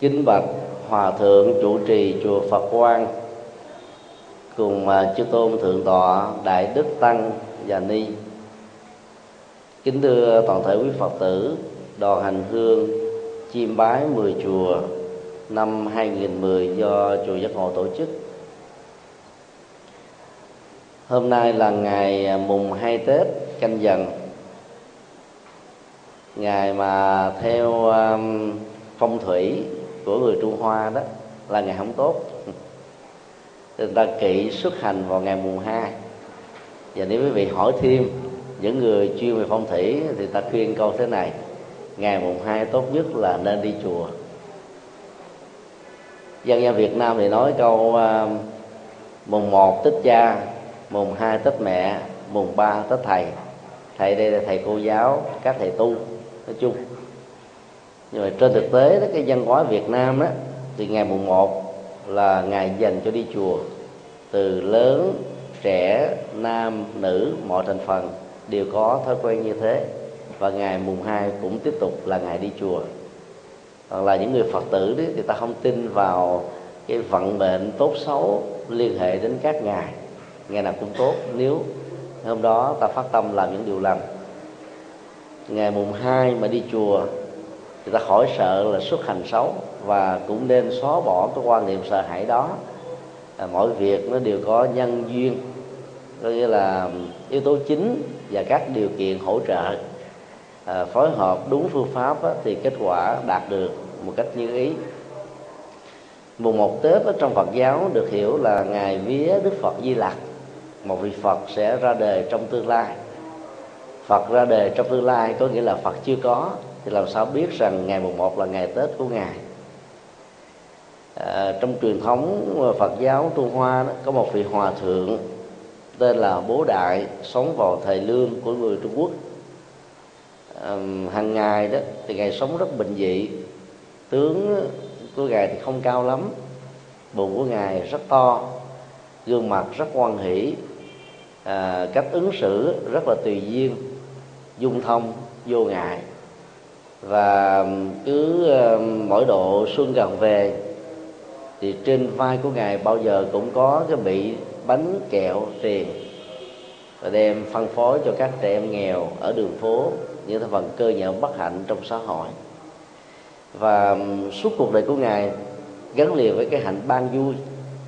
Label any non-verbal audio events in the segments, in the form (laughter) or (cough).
kính bạch, hòa thượng chủ trì chùa Phật Quang, cùng à, chư tôn thượng tọa, đại đức tăng và ni. Kính thưa toàn thể quý phật tử, đoàn hành hương chiêm bái 10 chùa năm 2010 do chùa giác ngộ tổ chức. Hôm nay là ngày à, mùng 2 tết, canh dần. Ngày mà theo à, phong thủy của người trung hoa đó là ngày không tốt. (laughs) Người ta kỵ xuất hành vào ngày mùng 2 và nếu quý vị hỏi thêm những người chuyên về phong thủy thì ta khuyên câu thế này ngày mùng 2 tốt nhất là nên đi chùa. Dân gian Việt Nam thì nói câu uh, mùng 1 tích cha mùng 2 tích mẹ mùng 3 tích thầy. Thầy đây là thầy cô giáo các thầy tu nói chung nhưng mà trên thực tế đó, cái văn hóa Việt Nam đó, thì ngày mùng 1 là ngày dành cho đi chùa. Từ lớn, trẻ, nam, nữ, mọi thành phần đều có thói quen như thế. Và ngày mùng 2 cũng tiếp tục là ngày đi chùa. Còn là những người phật tử đấy thì ta không tin vào cái vận mệnh tốt xấu liên hệ đến các ngày ngày nào cũng tốt, nếu hôm đó ta phát tâm làm những điều lành. Ngày mùng 2 mà đi chùa thì ta khỏi sợ là xuất hành xấu và cũng nên xóa bỏ cái quan niệm sợ hãi đó. À, mọi việc nó đều có nhân duyên có nghĩa là yếu tố chính và các điều kiện hỗ trợ. À, phối hợp đúng phương pháp á, thì kết quả đạt được một cách như ý. Mùng một tết ở trong phật giáo được hiểu là ngày vía đức phật di lặc một vị phật sẽ ra đời trong tương lai. Phật ra đời trong tương lai có nghĩa là phật chưa có thì làm sao biết rằng ngày mùng một là ngày tết của ngài? À, trong truyền thống phật giáo trung hoa đó, có một vị hòa thượng tên là bố đại sống vào thời lương của người trung quốc. À, hàng ngày đó thì ngài sống rất bình dị. Tướng của ngài thì không cao lắm bụng của ngài rất to gương mặt rất quan hỷ à, cách ứng xử rất là tùy duyên dung thông vô ngại và cứ mỗi độ xuân gần về thì trên vai của ngài bao giờ cũng có cái bị bánh kẹo tiền và đem phân phối cho các trẻ em nghèo ở đường phố những thành phần cơ nhở bất hạnh trong xã hội. Và suốt cuộc đời của ngài gắn liền với cái hạnh ban vui,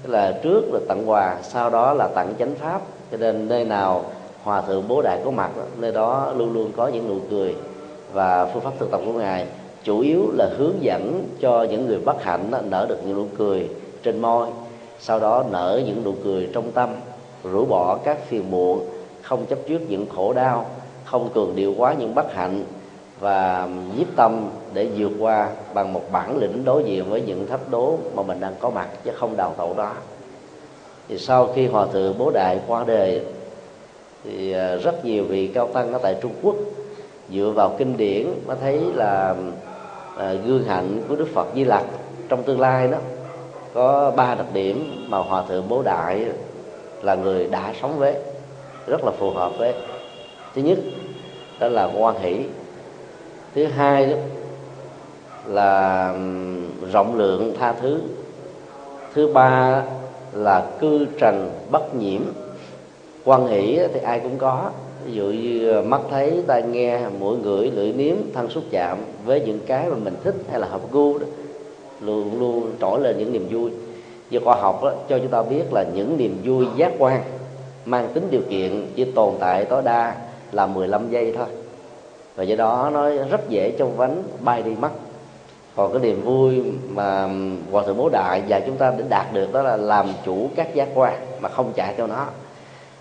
tức là trước là tặng quà, sau đó là tặng chánh pháp. Cho nên nơi nào hòa thượng bố đại có mặt nơi đó luôn luôn có những nụ cười và phương pháp thực tập của ngài chủ yếu là hướng dẫn cho những người bất hạnh nở được những nụ cười trên môi, sau đó nở những nụ cười trong tâm, rũ bỏ các phiền muộn, không chấp trước những khổ đau, không cường điệu quá những bất hạnh và nhiếp tâm để vượt qua bằng một bản lĩnh đối diện với những thách đố mà mình đang có mặt chứ không đào tẩu đó. Thì sau khi hòa thượng bố đại qua đời thì à, rất nhiều vị cao tăng ở tại trung quốc dựa vào kinh điển mới thấy là à, gương hạnh của đức phật di lặc trong tương lai đó có ba đặc điểm mà hòa thượng bố đại là người đã sống với rất là phù hợp với. Thứ nhất đó là quan hỷ. Thứ hai đó là rộng lượng tha thứ. Thứ ba là cư trần bất nhiễm. Quan hỷ thì ai cũng có ví dụ như ờ, mắt thấy tai nghe mũi ngửi lưỡi nếm thân xúc chạm với những cái mà mình thích hay là hợp gu đó luôn luôn trỗi lên những niềm vui. Do khoa học đó, cho chúng ta biết là những niềm vui giác quan mang tính điều kiện chỉ tồn tại tối đa là 15 giây thôi. Và do đó nó rất dễ trong vánh bay đi mất. Còn cái niềm vui mà hòa thượng bố đại và chúng ta để đạt được đó là làm chủ các giác quan mà không chạy theo nó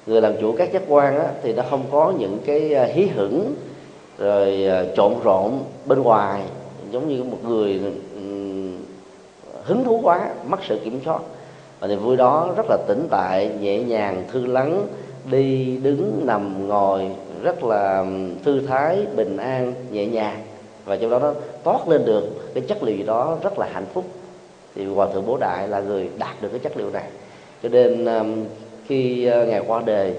người làm chủ các giác quan á, thì nó không có những cái à, hí hửng rồi à, trộn rộn bên ngoài. Giống như một người hứng thú quá mất sự kiểm soát. Và niềm vui đó rất là tĩnh tại nhẹ nhàng thư lắng đi đứng nằm ngồi rất là thư thái bình an nhẹ nhàng. Và trong đó nó toát lên được cái chất liệu đó rất là hạnh phúc. Thì hòa thượng bố đại là người đạt được cái chất liệu này. Cho nên khi ngài ngày qua đời,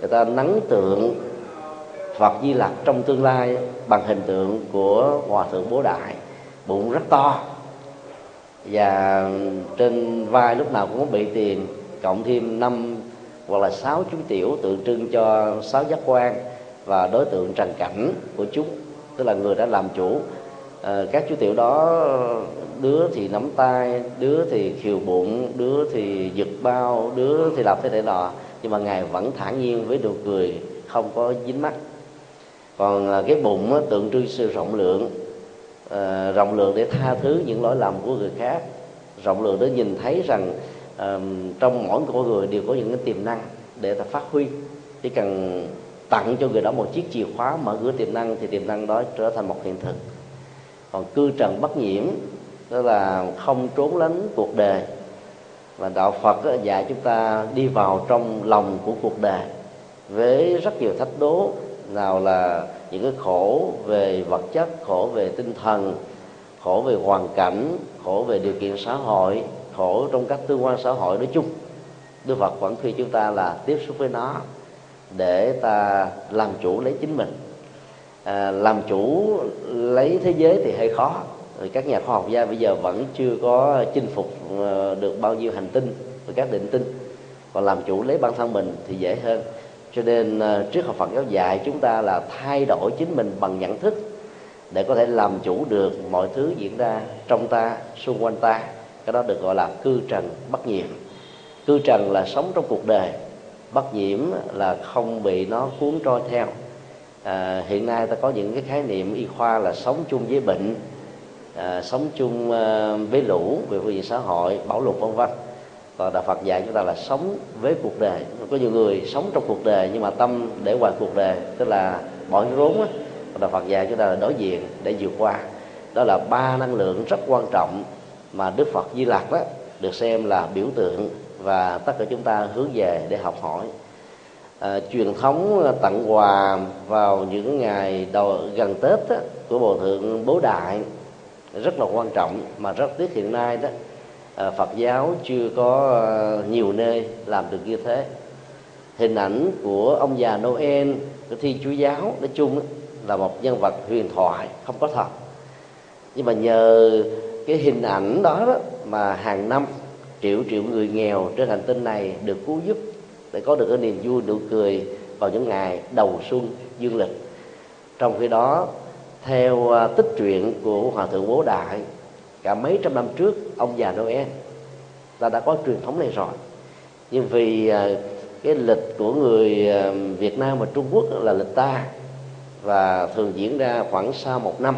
người ta nắng tượng Phật Di Lặc trong tương lai bằng hình tượng của Hòa thượng Bố Đại, bụng rất to. Và trên vai lúc nào cũng có bị tiền, cộng thêm năm hoặc là sáu chú tiểu tượng trưng cho sáu giác quan và đối tượng trần cảnh của chúng, tức là người đã làm chủ à, các chú tiểu đó đứa thì nắm tay đứa thì khiều bụng đứa thì giật bao đứa thì làm thế này nọ nhưng mà ngài vẫn thản nhiên với nụ cười không có dính mắt. Còn ờ, cái bụng á, tượng trưng sự rộng lượng à, rộng lượng để tha thứ những lỗi lầm của người khác. Rộng lượng để nhìn thấy rằng à, trong mỗi con người đều có những cái tiềm năng để ta phát huy. Chỉ cần tặng cho người đó một chiếc chìa khóa mở cửa tiềm năng thì tiềm năng đó trở thành một hiện thực còn cư trần bất nhiễm đó là không trốn lánh cuộc đời. Và đạo phật dạy chúng ta đi vào trong lòng của cuộc đời với rất nhiều thách đố, nào là những cái khổ về vật chất, khổ về tinh thần, khổ về hoàn cảnh, khổ về điều kiện xã hội, khổ trong các tương quan xã hội. Nói chung, đức phật vẫn khuyên chúng ta là tiếp xúc với nó để ta làm chủ lấy chính mình à, làm chủ lấy thế giới thì hơi khó. Ờ, các nhà khoa học gia bây giờ vẫn chưa có chinh phục ờ, được bao nhiêu hành tinh và các định tinh. Còn làm chủ lấy bản thân mình thì dễ hơn. Cho nên trước học Phật giáo dạy chúng ta là thay đổi chính mình bằng nhận thức để có thể làm chủ được mọi thứ diễn ra trong ta xung quanh ta. Cái đó được gọi là cư trần bất nhiễm. Cư trần là sống trong cuộc đời bất nhiễm là không bị nó cuốn trôi theo à, hiện nay ta có những cái khái niệm y khoa là sống chung với bệnh à, sống chung à, với lũ về phương diện xã hội bảo lục vân vân. Còn đạo Phật dạy chúng ta là sống với cuộc đời. Có nhiều người sống trong cuộc đời nhưng mà tâm để ngoài cuộc đời tức là bỏ rốn á. Còn đạo Phật dạy chúng ta là đối diện để vượt qua. Đó là ba năng lượng rất quan trọng mà Đức Phật Di Lặc đó được xem là biểu tượng và tất cả chúng ta hướng về để học hỏi à, truyền thống ờ, tặng quà vào những ngày đầu gần Tết đó, của Bồ Thượng Bố Đại rất là quan trọng mà rất tiếc hiện nay đó à, Phật giáo chưa có nhiều nơi làm được như thế. Hình ảnh của ông già Noel của Thiên Chúa giáo nói chung là một nhân vật huyền thoại không có thật. Nhưng mà nhờ cái hình ảnh đó, đó mà hàng năm triệu triệu người nghèo trên hành tinh này được cứu giúp để có được cái niềm vui, nụ cười vào những ngày đầu xuân, dương lịch. Trong khi đó, theo à, tích truyện của hòa thượng bố đại, cả mấy trăm năm trước, ông già noel ta đã có truyền thống này rồi. Nhưng vì à, cái lịch của người à, việt nam và trung quốc là lịch ta và thường diễn ra khoảng sau một năm,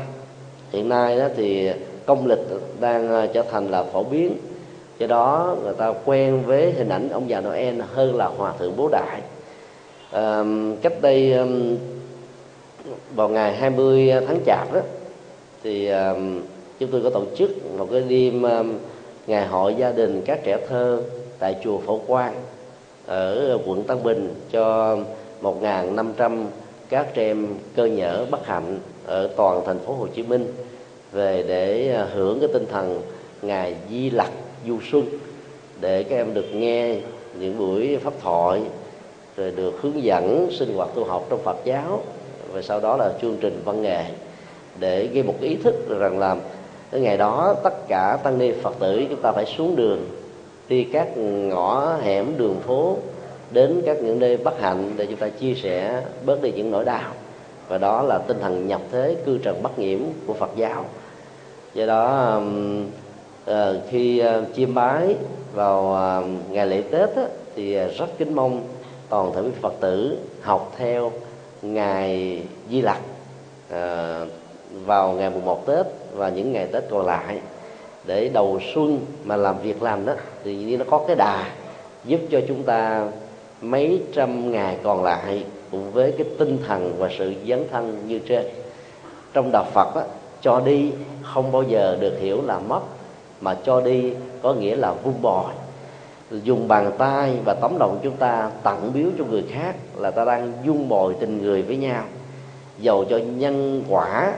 hiện nay đó thì công lịch đang trở thành là phổ biến do đó người ta quen với hình ảnh ông già noel hơn là hòa thượng bố đại. À, cách đây vào ngày 20 tháng chạp đó thì um, chúng tôi có tổ chức một cái đêm um, ngày hội gia đình các trẻ thơ tại chùa Phổ Quang ở quận Tân Bình cho 1.500 các trẻ em cơ nhở bất hạnh ở toàn thành phố Hồ Chí Minh về để ờ, hưởng cái tinh thần ngày Di Lặc du xuân để các em được nghe những buổi pháp thoại, rồi được hướng dẫn sinh hoạt tu học trong Phật giáo, và sau đó là chương trình văn nghệ để gây một ý thức rằng là cái ngày đó tất cả tăng ni phật tử chúng ta phải xuống đường, đi các ngõ hẻm đường phố, đến các những nơi bất hạnh để chúng ta chia sẻ bớt đi những nỗi đau. Và đó là tinh thần nhập thế, cư trần bất nhiễm của phật giáo. Do đó ờ, khi ờ, chiêm bái vào ờ, ngày lễ tết thì ờ, rất kính mong toàn thể phật tử học theo ngày di lặc à, vào ngày mùng một tết và những ngày tết còn lại để đầu xuân mà làm việc làm đó thì như nó có cái đà giúp cho chúng ta mấy trăm ngày còn lại cùng với cái tinh thần và sự dấn thân như trên. Trong đạo phật á, cho đi không bao giờ được hiểu là mất mà cho đi có nghĩa là vung bồi. Dùng bàn tay và tấm lòng chúng ta tặng biếu cho người khác là ta đang dung bồi tình người với nhau. Dầu cho nhân quả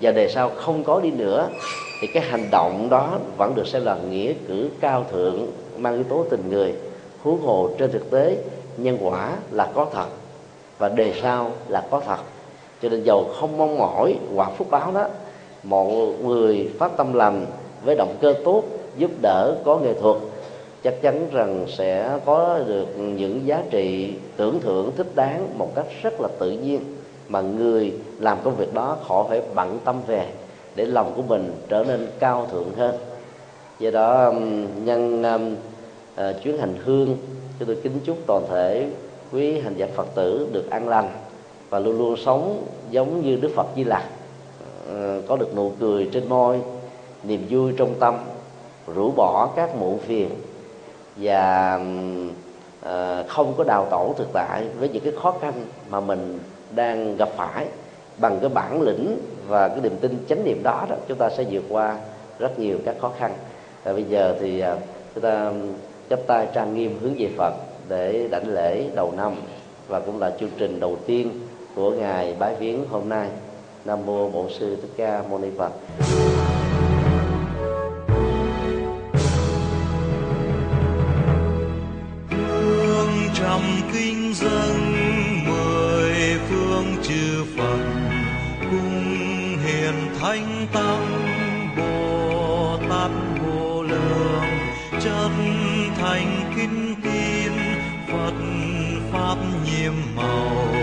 và đề sau không có đi nữa, thì cái hành động đó vẫn được xem là nghĩa cử cao thượng, mang yếu tố tình người, huống hồ trên thực tế nhân quả là có thật và đề sau là có thật. Cho nên dầu không mong mỏi quả phúc báo đó một người phát tâm lành với động cơ tốt giúp đỡ có nghệ thuật chắc chắn rằng sẽ có được những giá trị tưởng thưởng thích đáng một cách rất là tự nhiên. Mà người làm công việc đó khỏi phải bận tâm về để lòng của mình trở nên cao thượng hơn. Do đó nhân uh, chuyến hành hương chúng tôi kính chúc toàn thể quý hành giả phật tử được an lành và luôn luôn sống giống như đức phật di lặc. Uh, có được nụ cười trên môi niềm vui trong tâm rũ bỏ các muộn phiền và uh, không có đào tổ thực tại với những cái khó khăn mà mình đang gặp phải bằng cái bản lĩnh và cái niềm tin chánh niệm đó đó chúng ta sẽ vượt qua rất nhiều các khó khăn. Và bây giờ thì ờ, chúng ta chấp tay trang nghiêm hướng về Phật để đảnh lễ đầu năm và cũng là chương trình đầu tiên của ngày bái viếng hôm nay. Nam mô bổn sư thích ca mâu ni phật. Năm kinh dân mười phương chư phật cung hiền thánh tăng bồ tát vô lượng chân thành kính tin phật pháp nhiệm màu.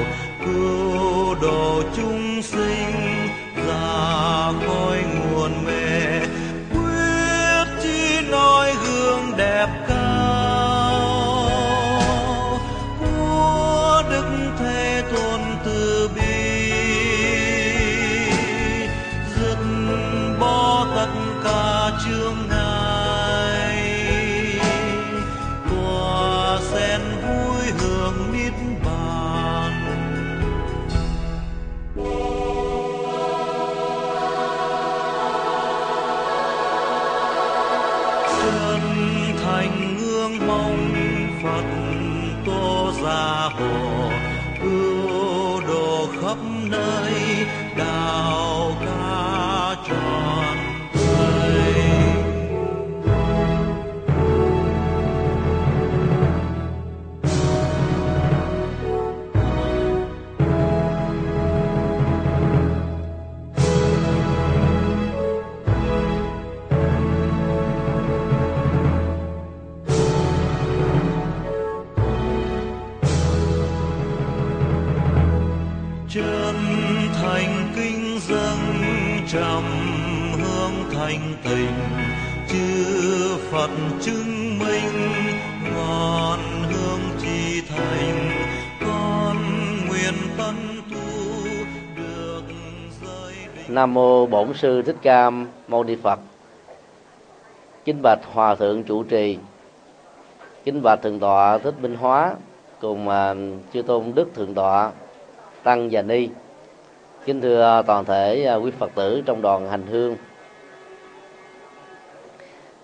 Nam mô bổn sư thích ca mâu ni phật. Kính bạch hòa thượng chủ trì. Kính bạch thượng tọa thích minh hóa cùng à, chư tôn đức thượng tọa tăng và ni. Kính thưa toàn thể à, quý phật tử trong đoàn hành hương.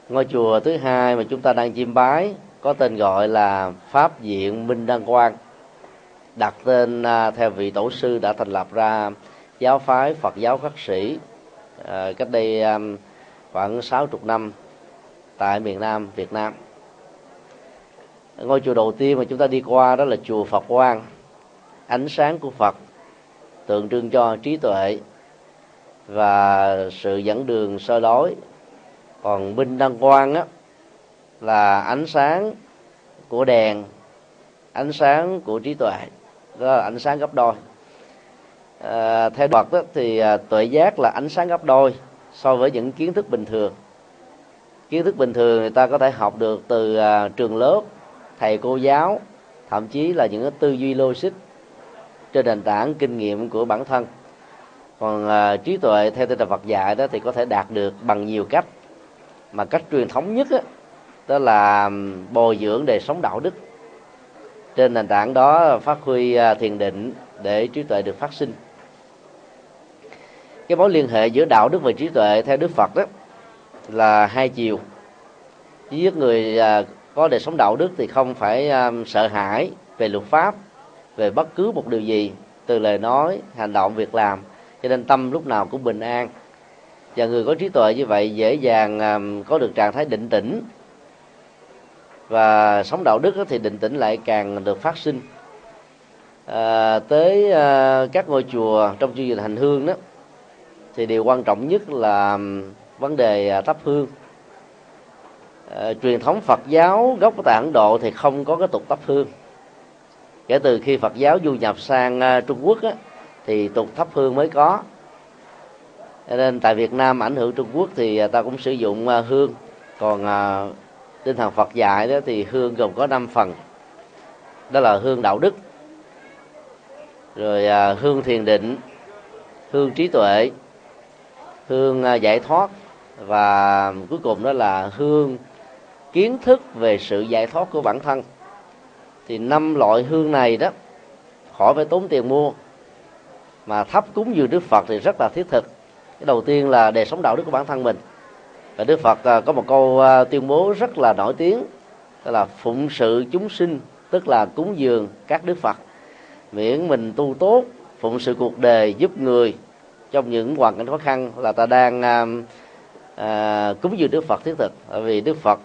Ngôi chùa thứ hai mà chúng ta đang chiêm bái có tên gọi là pháp viện minh đăng quang, đặt tên à, theo vị tổ sư đã thành lập ra giáo phái Phật giáo khắc sĩ à, cách đây um, khoảng sáu chục năm tại miền Nam Việt Nam. Ngôi chùa đầu tiên mà chúng ta đi qua đó là chùa Phật Quang. Ánh sáng của Phật tượng trưng cho trí tuệ và sự dẫn đường soi lối. Còn minh đăng quang á là ánh sáng của đèn ánh sáng của trí tuệ. Đó là ánh sáng gấp đôi à, theo Phật đó, thì à, tuệ giác là ánh sáng gấp đôi so với những kiến thức bình thường. Kiến thức bình thường người ta có thể học được từ à, trường lớp thầy cô giáo thậm chí là những cái tư duy logic trên nền tảng kinh nghiệm của bản thân. Còn à, trí tuệ theo tinh thần Phật dạy đó thì có thể đạt được bằng nhiều cách. Mà cách truyền thống nhất đó, đó là bồi dưỡng đời sống đạo đức. Trên nền tảng đó phát huy à, thiền định để trí tuệ được phát sinh cái mối liên hệ giữa đạo đức và trí tuệ theo đức phật đó là hai chiều. Với người à, có đời sống đạo đức thì không phải à, sợ hãi về luật pháp về bất cứ một điều gì từ lời nói hành động việc làm cho nên tâm lúc nào cũng bình an. Và người có trí tuệ như vậy dễ dàng à, có được trạng thái định tĩnh. Và sống đạo đức thì định tĩnh lại càng được phát sinh. À, tới à, các ngôi chùa trong chương trình hành hương đó thì điều quan trọng nhất là vấn đề à, thắp hương. À, truyền thống Phật giáo gốc tại Ấn Độ thì không có cái tục thắp hương. Kể từ khi Phật giáo du nhập sang uh, Trung Quốc á, thì tục thắp hương mới có. Nên tại Việt Nam ảnh hưởng Trung Quốc thì à, ta cũng sử dụng uh, hương. Còn uh, tinh thần Phật dạy đó thì hương gồm có 5 phần. Đó là hương đạo đức rồi hương thiền định hương trí tuệ hương à, giải thoát. Và cuối cùng đó là hương kiến thức về sự giải thoát của bản thân. Thì năm loại hương này đó, khỏi phải tốn tiền mua, mà thắp cúng dường đức phật thì rất là thiết thực. Cái đầu tiên là đời sống đạo đức của bản thân mình. Và đức phật à, có một câu à, tuyên bố rất là nổi tiếng, đó là phụng sự chúng sinh tức là cúng dường các đức phật. Miễn mình tu tốt, phụng sự cuộc đời giúp người trong những hoàn cảnh khó khăn là ta đang à, à, cúng dường đức phật thiết thực. Bởi vì đức phật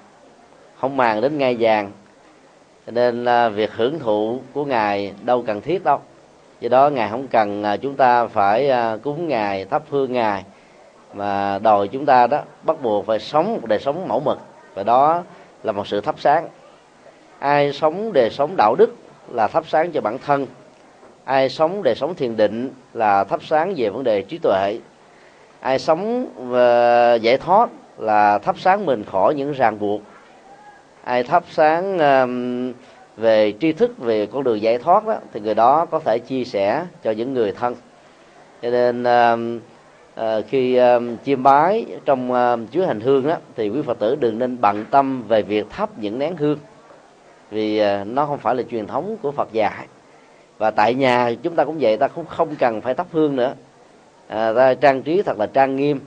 không màng đến ngai vàng nên à, việc hưởng thụ của ngài đâu cần thiết đâu. Do đó ngài không cần à, chúng ta phải à, cúng ngài thắp hương ngài mà đòi chúng ta đó bắt buộc phải sống một đời sống mẫu mực. Và đó là một sự thắp sáng. Ai sống đời sống đạo đức là thắp sáng cho bản thân ai sống đời sống thiền định là thắp sáng về vấn đề trí tuệ. Ai sống và giải thoát là thắp sáng mình khỏi những ràng buộc. Ai thắp sáng về tri thức về con đường giải thoát đó thì người đó có thể chia sẻ cho những người thân. Cho nên ờ, khi chiêm bái trong um, hành hương đó thì quý phật tử đừng nên bận tâm về việc thắp những nén hương. Vì ờ, nó không phải là truyền thống của phật dạy và tại nhà chúng ta cũng vậy ta cũng không cần phải thắp hương nữa. À, ta trang trí thật là trang nghiêm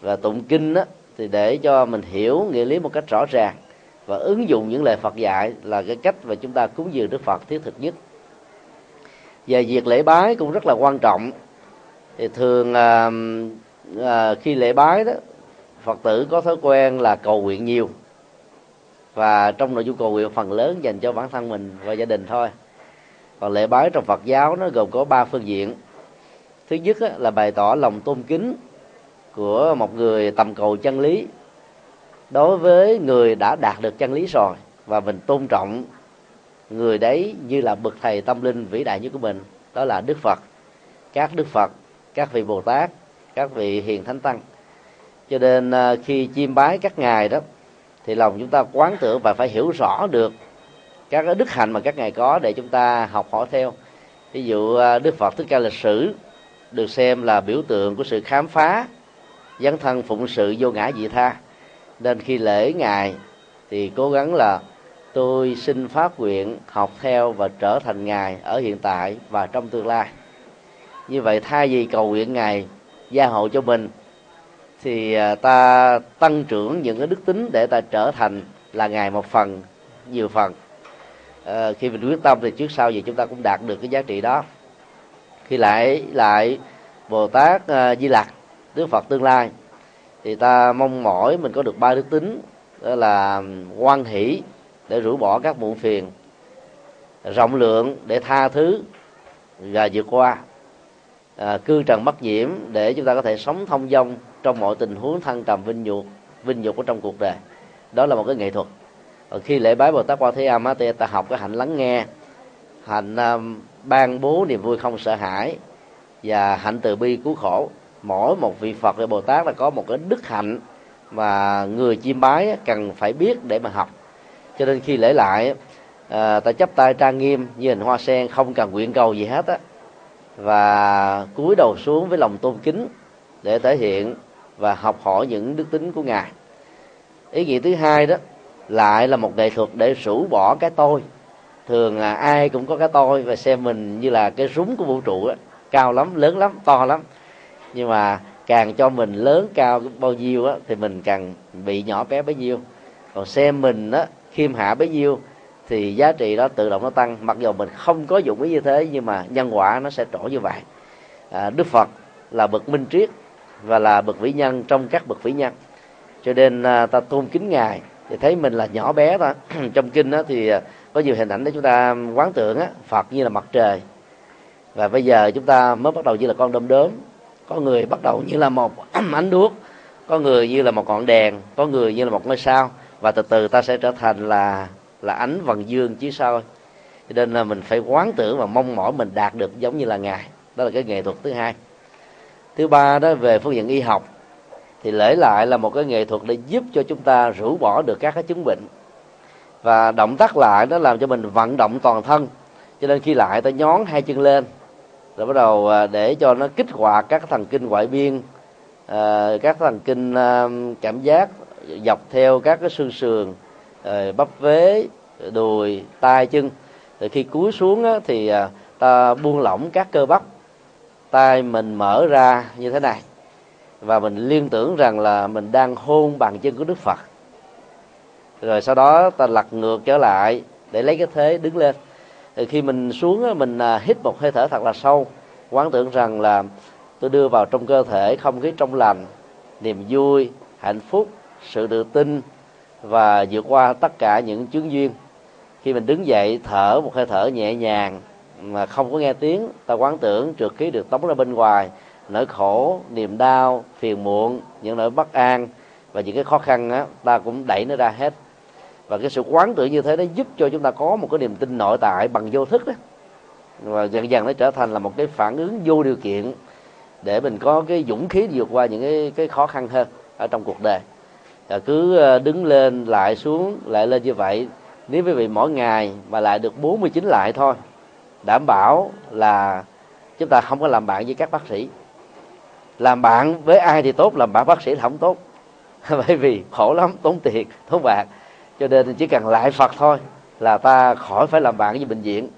và tụng kinh đó, thì để cho mình hiểu nghĩa lý một cách rõ ràng và ứng dụng những lời Phật dạy là cái cách mà chúng ta cúng dường Đức Phật thiết thực nhất. Về việc lễ bái cũng rất là quan trọng. Thì thường à, à, khi lễ bái đó Phật tử có thói quen là cầu nguyện nhiều. Và trong nội dung cầu nguyện phần lớn dành cho bản thân mình và gia đình thôi còn lễ bái trong Phật giáo nó gồm có ba phương diện. Thứ nhất là bày tỏ lòng tôn kính của một người tầm cầu chân lý đối với người đã đạt được chân lý rồi và mình tôn trọng người đấy như là bậc thầy tâm linh vĩ đại nhất của mình. Đó là đức phật. Các đức phật, các vị bồ tát, các vị hiền thánh tăng. Cho nên à, khi chiêm bái các ngài đó, thì lòng chúng ta quán tưởng và phải hiểu rõ được các cái đức hạnh mà các ngài có để chúng ta học hỏi theo. Ví dụ à, đức phật thích ca lịch sử được xem là biểu tượng của sự khám phá dấn thân phụng sự vô ngã dị tha. Nên khi lễ ngài thì cố gắng là tôi xin phát nguyện học theo và trở thành ngài ở hiện tại và trong tương lai. Như vậy, thay vì cầu nguyện ngài gia hộ cho mình, thì à, ta tăng trưởng những cái đức tính để ta trở thành là ngài một phần, nhiều phần à, khi mình quyết tâm thì trước sau gì chúng ta cũng đạt được cái giá trị đó. Khi lại lại bồ tát à, di lặc đức phật tương lai thì ta mong mỏi mình có được ba đức tính đó là quan hỷ để rũ bỏ các muộn phiền rộng lượng để tha thứ và vượt qua. À, cư trần bất nhiễm để chúng ta có thể sống thông dong trong mọi tình huống thăng trầm vinh nhục vinh nhục ở trong cuộc đời. Đó là một cái nghệ thuật và khi lễ bái bồ tát quan thế âm á ta học cái hạnh lắng nghe hạnh um, ban bố niềm vui không sợ hãi và hạnh từ bi cứu khổ. Mỗi một vị phật hay bồ tát là có một cái đức hạnh mà người chiêm bái cần phải biết để mà học. Cho nên khi lễ lại à, ta chấp tay trang nghiêm như hình hoa sen không cần nguyện cầu gì hết á và cúi đầu xuống với lòng tôn kính để thể hiện và học hỏi những đức tính của ngài. Ý nghĩa thứ hai đó lại là một nghệ thuật để rũ bỏ cái tôi. Thường là ai cũng có cái tôi và xem mình như là cái súng của vũ trụ á cao lắm lớn lắm to lắm. Nhưng mà càng cho mình lớn cao bao nhiêu á thì mình càng bị nhỏ bé bấy nhiêu. Còn xem mình á khiêm hạ bấy nhiêu thì giá trị đó tự động nó tăng. Mặc dù mình không có dụng ý như thế nhưng mà nhân quả nó sẽ trổ như vậy. À, đức phật là bậc minh triết và là bậc vĩ nhân trong các bậc vĩ nhân. Cho nên à, ta tôn kính ngài thì thấy mình là nhỏ bé thôi. (clears throat) Trong kinh đó thì à, có nhiều hình ảnh để chúng ta quán tưởng á, phật như là mặt trời. Và bây giờ chúng ta mới bắt đầu như là con đom đóm. Có người bắt đầu như là một (clears throat) ánh đuốc, có người như là một ngọn đèn, có người như là một ngôi sao. Và từ từ ta sẽ trở thành là là ánh vầng dương chiếu soi cho nên là mình phải quán tưởng và mong mỏi mình đạt được giống như là ngài. Đó là cái nghệ thuật thứ hai. Thứ ba đó, về phương diện y học thì lễ lại là một cái nghệ thuật để giúp cho chúng ta rũ bỏ được các cái chứng bệnh. Và động tác lại nó làm cho mình vận động toàn thân. Cho nên khi lại ta nhón hai chân lên rồi bắt đầu à, để cho nó kích hoạt các thần kinh ngoại biên à, các thần kinh à, cảm giác dọc theo các cái xương sườn bắp vế đùi tay chân. Rồi khi cúi xuống á, thì ta buông lỏng các cơ bắp. Tay mình mở ra như thế này và mình liên tưởng rằng là mình đang hôn bàn chân của đức phật. Rồi sau đó ta lật ngược trở lại để lấy cái thế đứng lên. Thì khi mình xuống mình à, hít một hơi thở thật là sâu, quán tưởng rằng là tôi đưa vào trong cơ thể không khí trong lành, niềm vui, hạnh phúc, sự tự tin và vượt qua tất cả những chướng duyên. Khi mình đứng dậy, thở một hơi thở nhẹ nhàng mà không có nghe tiếng, ta quán tưởng trượt khí được tống ra bên ngoài nỗi khổ, niềm đau, phiền muộn, những nỗi bất an và những cái khó khăn á, ta cũng đẩy nó ra hết. Và cái sự quán tưởng như thế nó giúp cho chúng ta có một cái niềm tin nội tại bằng vô thức đó. Và dần dần nó trở thành là một cái phản ứng vô điều kiện để mình có cái dũng khí vượt qua những cái cái khó khăn hơn ở trong cuộc đời. Và cứ ờ, đứng lên, lại xuống, lại lên như vậy, nếu quý vị mỗi ngày mà lại được 49 lại thôi, đảm bảo là chúng ta không có làm bạn với các bác sĩ làm bạn với ai thì tốt, làm bạn bác sĩ là không tốt. (laughs) Bởi vì khổ lắm, tốn tiền, tốn bạc. Cho nên chỉ cần lại phật thôi là ta khỏi phải làm bạn với bệnh viện.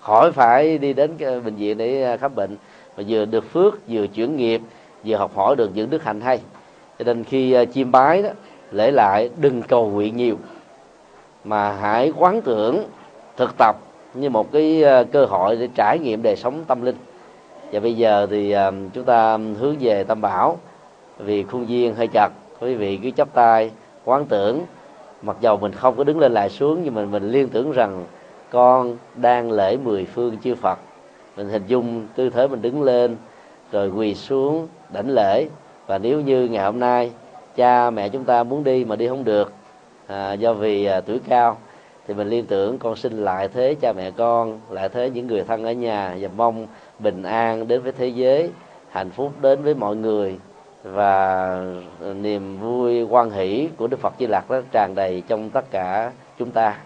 Khỏi phải đi đến ờ, bệnh viện để ờ, khám bệnh. Mà vừa được phước, vừa chuyển nghiệp, vừa học hỏi được những đức hạnh hay. Cho nên khi ờ, chiêm bái đó, lễ lại đừng cầu nguyện nhiều. Mà hãy quán tưởng, thực tập như một cái cơ hội để trải nghiệm đời sống tâm linh và bây giờ thì à, chúng ta hướng về tâm bảo. Vì khuôn viên hơi chặt quý vị cứ chắp tay quán tưởng. Mặc dầu mình không có đứng lên lại xuống nhưng mình mình liên tưởng rằng con đang lễ mười phương chư Phật. Mình hình dung tư thế mình đứng lên rồi quỳ xuống đảnh lễ. Và nếu như ngày hôm nay cha mẹ chúng ta muốn đi mà đi không được à, do vì à, tuổi cao thì mình liên tưởng con xin lại thế cha mẹ con lại thế những người thân ở nhà. Và mong bình an đến với thế giới, hạnh phúc đến với mọi người và niềm vui, quan hỷ của Đức Phật Di Lặc đó tràn đầy trong tất cả chúng ta.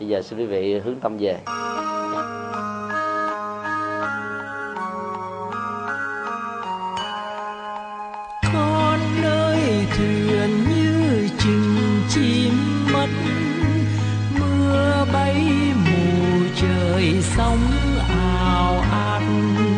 Bây giờ xin quý vị hướng tâm về. Con ơi thuyền như chừng chim mất, mưa bay mù trời sóng ào ạt giấc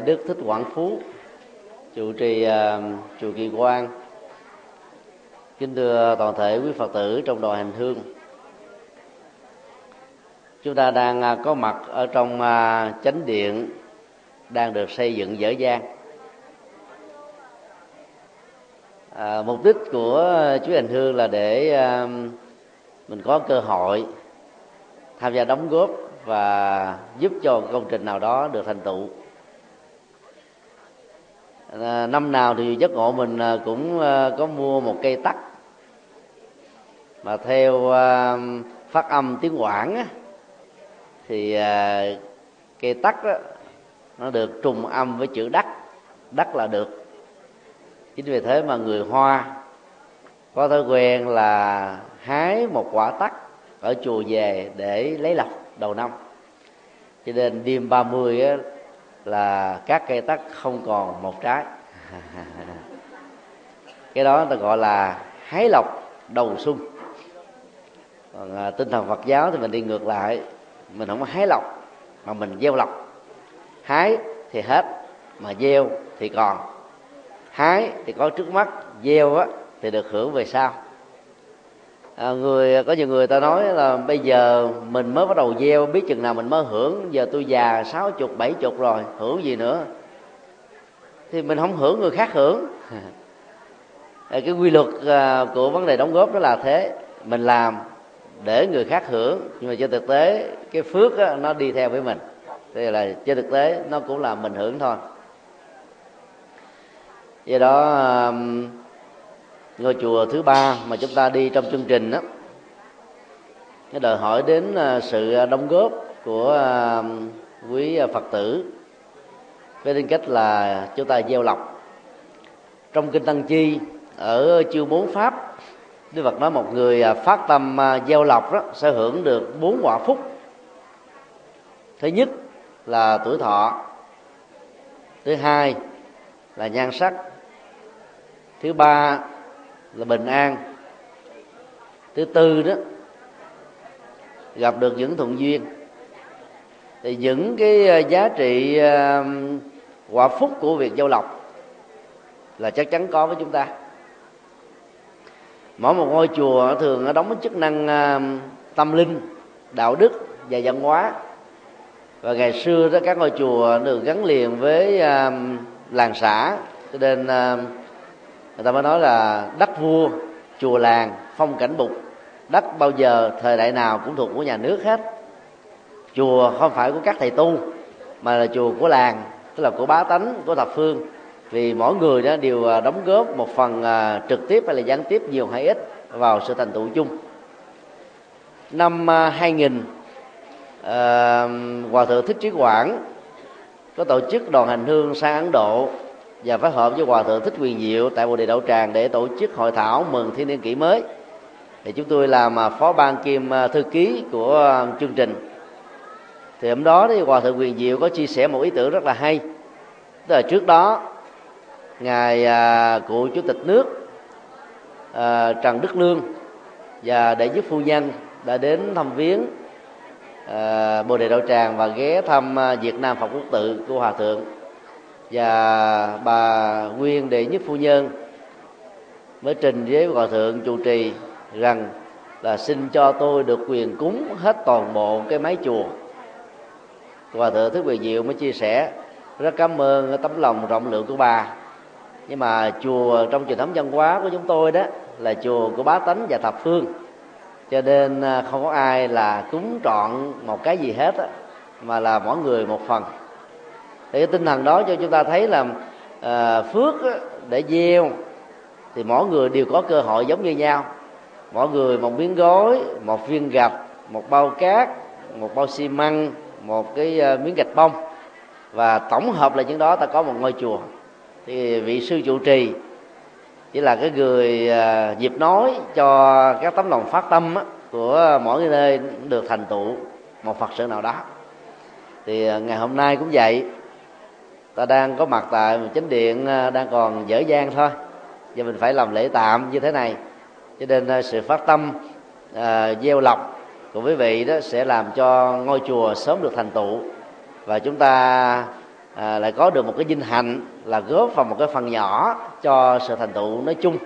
đại đức thích quảng phú trụ trì à, uh, chùa kỳ quan. Kính thưa toàn thể quý phật tử trong đoàn hành hương. Chúng ta đang uh, có mặt ở trong uh, chánh điện đang được xây dựng dở dang. À, mục đích của chú hành hương là để à, mình có cơ hội tham gia đóng góp và giúp cho công trình nào đó được thành tựu. Ờ, năm nào thì giấc ngộ mình ờ, cũng ờ, có mua một cây tắc. Mà theo phát âm tiếng quảng á, thì cây tắc đó, nó được trùng âm với chữ đắc. Đắc là được. Chính vì thế mà người hoa có thói quen là hái một quả tắc ở chùa về để lấy lọc đầu năm. Cho nên đêm 30 á, là các cây tắc không còn một trái. (laughs) Cái đó ta gọi là hái lộc đầu xuân. Còn à, tinh thần Phật giáo thì mình đi ngược lại mình không có hái lộc mà mình gieo lộc. Hái thì hết mà gieo thì còn. Hái thì có trước mắt gieo á thì được hưởng về sau à, người có nhiều người ta nói là bây giờ mình mới bắt đầu gieo biết chừng nào mình mới hưởng. Giờ tôi già sáu chục bảy chục rồi hưởng gì nữa? Thì mình không hưởng người khác hưởng. (laughs) À, cái quy luật à, của vấn đề đóng góp đó là thế. Mình làm để người khác hưởng nhưng mà trên thực tế cái phước đó, nó đi theo với mình. Thì là trên thực tế nó cũng là mình hưởng thôi. Do đó à, ngôi chùa thứ ba mà chúng ta đi trong chương trình đó cái đòi hỏi đến à, sự à, đóng góp của à, quý phật tử với tính cách là chúng ta gieo lọc trong kinh tăng chi, ở chương bốn pháp, Đức Phật nói một người phát tâm gieo lọc đó, sẽ hưởng được bốn quả phúc. Thứ nhất là tuổi thọ, thứ hai là nhan sắc, thứ ba là bình an. Thứ tư đó, gặp được những thuận duyên. Thì những cái à, giá trị à, quả phúc của việc giao lộc là chắc chắn có với chúng ta. Mỗi một ngôi chùa thường đóng chức năng à, tâm linh, đạo đức và văn hóa. Và ngày xưa đó, các ngôi chùa được gắn liền với làng xã, cho nên người ta mới nói là đất vua, chùa làng, phong cảnh bục. Đất bao giờ, thời đại nào cũng thuộc của nhà nước hết. Chùa không phải của các thầy tu, mà là chùa của làng, tức là của bá tánh, của thập phương. Vì mỗi người đó đều à, đóng góp một phần à, trực tiếp hay là gián tiếp nhiều hay ít vào sự thành tựu chung. Năm à, 2000 hòa thượng thích trí quảng có tổ chức đoàn hành hương sang ấn độ và phối hợp với hòa thượng thích quyền diệu tại bồ đề đậu tràng để tổ chức hội thảo mừng thiên niên kỷ mới. Thì chúng tôi làm à, phó ban kiêm à, thư ký của à, chương trình. Thì hôm đó thì hòa thượng quyền diệu có chia sẻ một ý tưởng rất là hay. Tức là trước đó, ngài cụ chủ tịch nước trần đức lương và đệ nhất phu nhân đã đến thăm viếng bồ đề đậu tràng và ghé thăm việt nam phật quốc tự của hòa thượng và bà nguyên đệ nhất phu nhân mới trình với hòa thượng trụ trì rằng là xin cho tôi được quyền cúng hết toàn bộ cái mái chùa. Hòa thượng thức quyền diệu mới chia sẻ rất cảm ơn tấm lòng rộng lượng của bà. Nhưng mà chùa trong truyền thống văn hóa của chúng tôi đó là chùa của bá tánh và thập phương. Cho nên à, không có ai là cúng trọn một cái gì hết á, mà là mỗi người một phần thì cái tinh thần đó cho chúng ta thấy là à, phước á, để gieo thì mỗi người đều có cơ hội giống như nhau. Mỗi người một miếng gối một viên gạch một bao cát một bao xi măng một cái uh, miếng gạch bông. Và tổng hợp là những đó ta có một ngôi chùa. Thì vị sư trụ trì chỉ là cái người ờ, uh, dịp nói cho các tấm lòng phát tâm á, của mỗi nơi được thành tựu một phật sự nào đó. Thì uh, ngày hôm nay cũng vậy ta đang có mặt tại một chánh điện à, đang còn dở dang thôi. Và mình phải làm lễ tạm như thế này. Cho nên à, sự phát tâm à, gieo lọc của quý vị đó sẽ làm cho ngôi chùa sớm được thành tựu. Và chúng ta à, lại có được một cái vinh hạnh là góp vào một cái phần nhỏ cho sự thành tựu nói chung.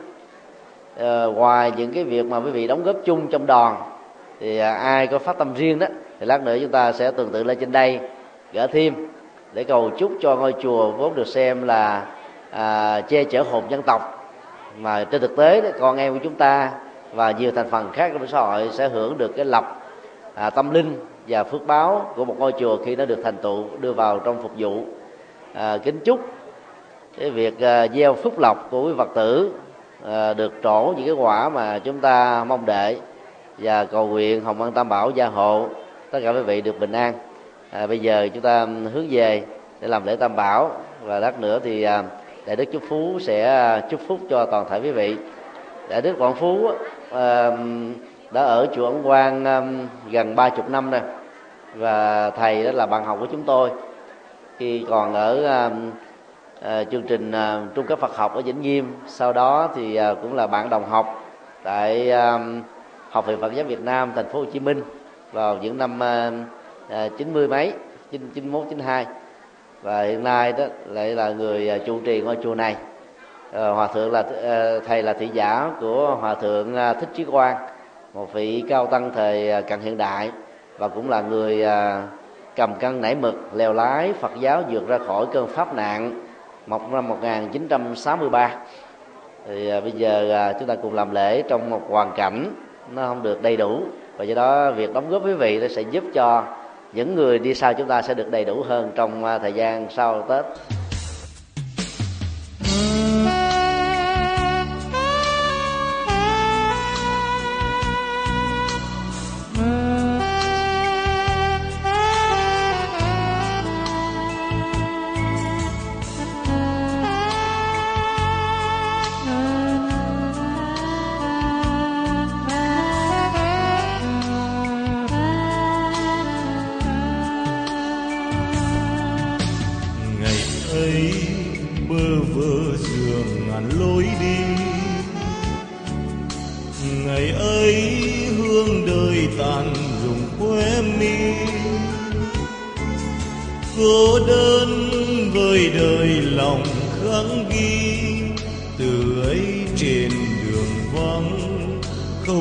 À, ngoài những cái việc mà quý vị đóng góp chung trong đoàn thì à, ai có phát tâm riêng đó thì lát nữa chúng ta sẽ tương tự lên trên đây gỡ thêm để cầu chúc cho ngôi chùa vốn được xem là à, che chở hồn dân tộc. Mà trên thực tế con em của chúng ta và nhiều thành phần khác trong xã hội sẽ hưởng được cái lọc à, tâm linh và phước báo của một ngôi chùa khi nó được thành tựu đưa vào trong phục vụ. À, kính chúc cái việc à, gieo phúc lộc của quý phật tử à, được trổ những cái quả mà chúng ta mong đợi. Và cầu nguyện hồng ân tam bảo gia hộ tất cả quý vị được bình an à, bây giờ chúng ta hướng về để làm lễ tam bảo. Và lát nữa thì à, đại đức chúc phú sẽ à, chúc phúc cho toàn thể quý vị. Đại đức quảng phú à, đã ở chùa ấn quang à, gần ba chục năm rồi. Và thầy đó là bạn học của chúng tôi. Khi còn ở à, à, chương trình à, trung cấp Phật học ở Vĩnh Nghiêm. Sau đó thì à, cũng là bạn đồng học tại à, học viện Phật giáo Việt Nam thành phố Hồ Chí Minh vào những năm à, À, chín mươi mấy chín chín mốt chín hai. Và hiện nay đó lại là người à, chủ trì ngôi chùa này. Ờ, hòa thượng là ờ, thầy là thị giả của hòa thượng à, thích trí quang một vị cao tăng thời càng cận hiện đại và cũng là người cầm cân nảy mực lèo lái Phật giáo vượt ra khỏi cơn pháp nạn một năm 1963 thì à, bây giờ chúng ta cùng làm lễ trong một hoàn cảnh nó không được đầy đủ. Và do đó việc đóng góp quý vị nó sẽ giúp cho những người đi sau chúng ta sẽ được đầy đủ hơn trong à, thời gian sau Tết.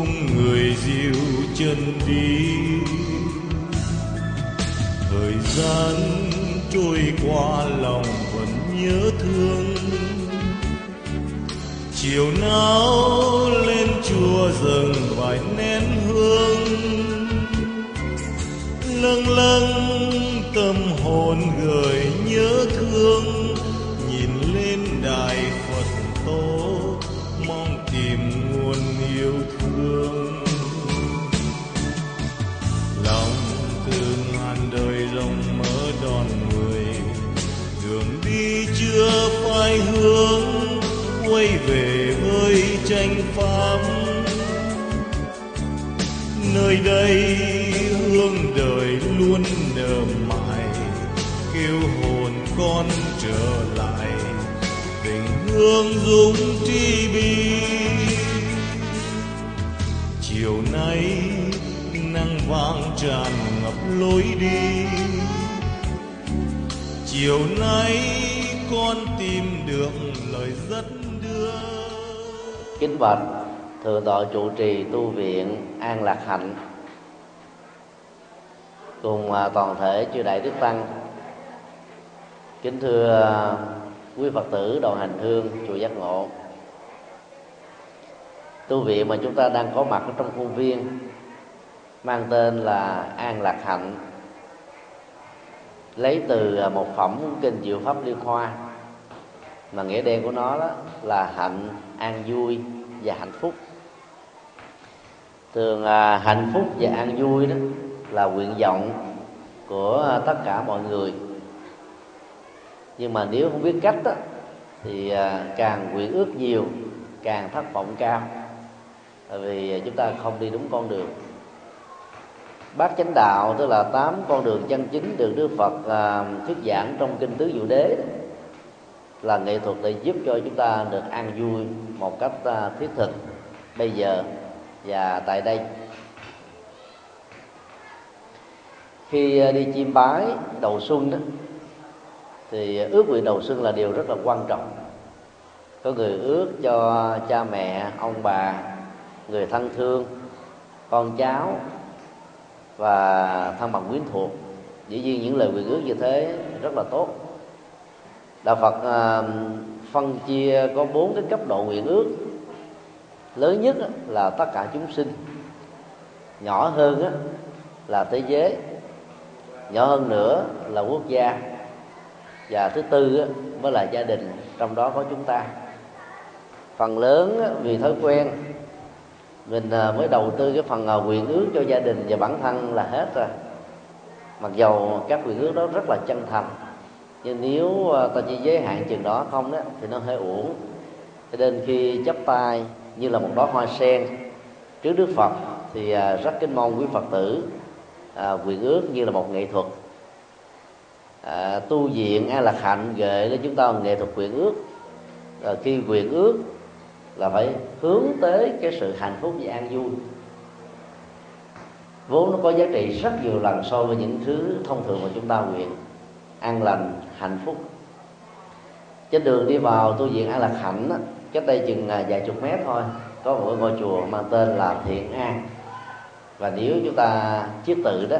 không người dịu chân đi. Thời gian trôi qua lòng vẫn nhớ thương. Chiều náo lên chùa dần vài nén hương. Lâng lâng tâm hồn gửi nhớ thương. Nơi đây hương đời luôn nở mãi, kêu hồn con trở lại, tình hương dung tri bi. Chiều nay nắng vàng tràn ngập lối đi, chiều nay con tìm được lời dẫn đưa. Kính bạch thượng tọa trụ trì tu viện an lạc hạnh. Cùng à, toàn thể chư đại đức tăng, kính thưa à, quý phật tử đoàn hành hương chùa giác ngộ. Tu viện mà chúng ta đang có mặt ở trong khuôn viên mang tên là an lạc hạnh, lấy từ à, một phẩm kinh diệu pháp liên hoa mà nghĩa đen của nó đó là hạnh, an vui và hạnh phúc thường à, hạnh phúc và an vui đó là nguyện vọng của tất cả mọi người. Nhưng mà nếu không biết cách đó, thì à, càng nguyện ước nhiều càng thất vọng cao. Tại vì chúng ta không đi đúng con đường. Bát chánh đạo tức là tám con đường chân chính được đức phật à, thuyết giảng trong kinh tứ diệu đế đó, là nghệ thuật để giúp cho chúng ta được an vui một cách à, thiết thực. Bây giờ và tại đây. Khi ờ, đi chiêm bái đầu xuân đó, thì ước nguyện đầu xuân là điều rất là quan trọng. Có người ước cho cha mẹ, ông bà, người thân thương, con cháu và thân bằng quyến thuộc. Dĩ nhiên những lời nguyện ước như thế rất là tốt. Đạo phật ờ, phân chia có bốn cái cấp độ nguyện ước lớn nhất là tất cả chúng sinh. Nhỏ hơn là thế giới. Nhỏ hơn nữa là quốc gia. Và thứ tư mới là gia đình. Trong đó có chúng ta. Phần lớn vì thói quen. Mình à, mới đầu tư cái phần à, quyền ước cho gia đình và bản thân là hết rồi. Mặc dầu các quyền ước đó rất là chân thành, nhưng nếu à, ta chỉ giới hạn chừng đó không đó, thì nó hơi uổng. Cho nên khi chấp tay như là một đóa hoa sen trước đức phật thì à, rất kính mong quý phật tử à, quyền ước như là một nghệ thuật à, tu viện a lạc hạnh gợi cho chúng ta nghệ thuật quyền ước. À, khi quyền ước là phải hướng tới cái sự hạnh phúc và an vui. Vốn nó có giá trị rất nhiều lần so với những thứ thông thường mà chúng ta nguyện an lành hạnh phúc. Trên đường đi vào tu viện an lạc hạnh cách đây chừng à, vài chục mét thôi có một ngôi chùa mang tên là thiện an. Và nếu chúng ta chiết tự đó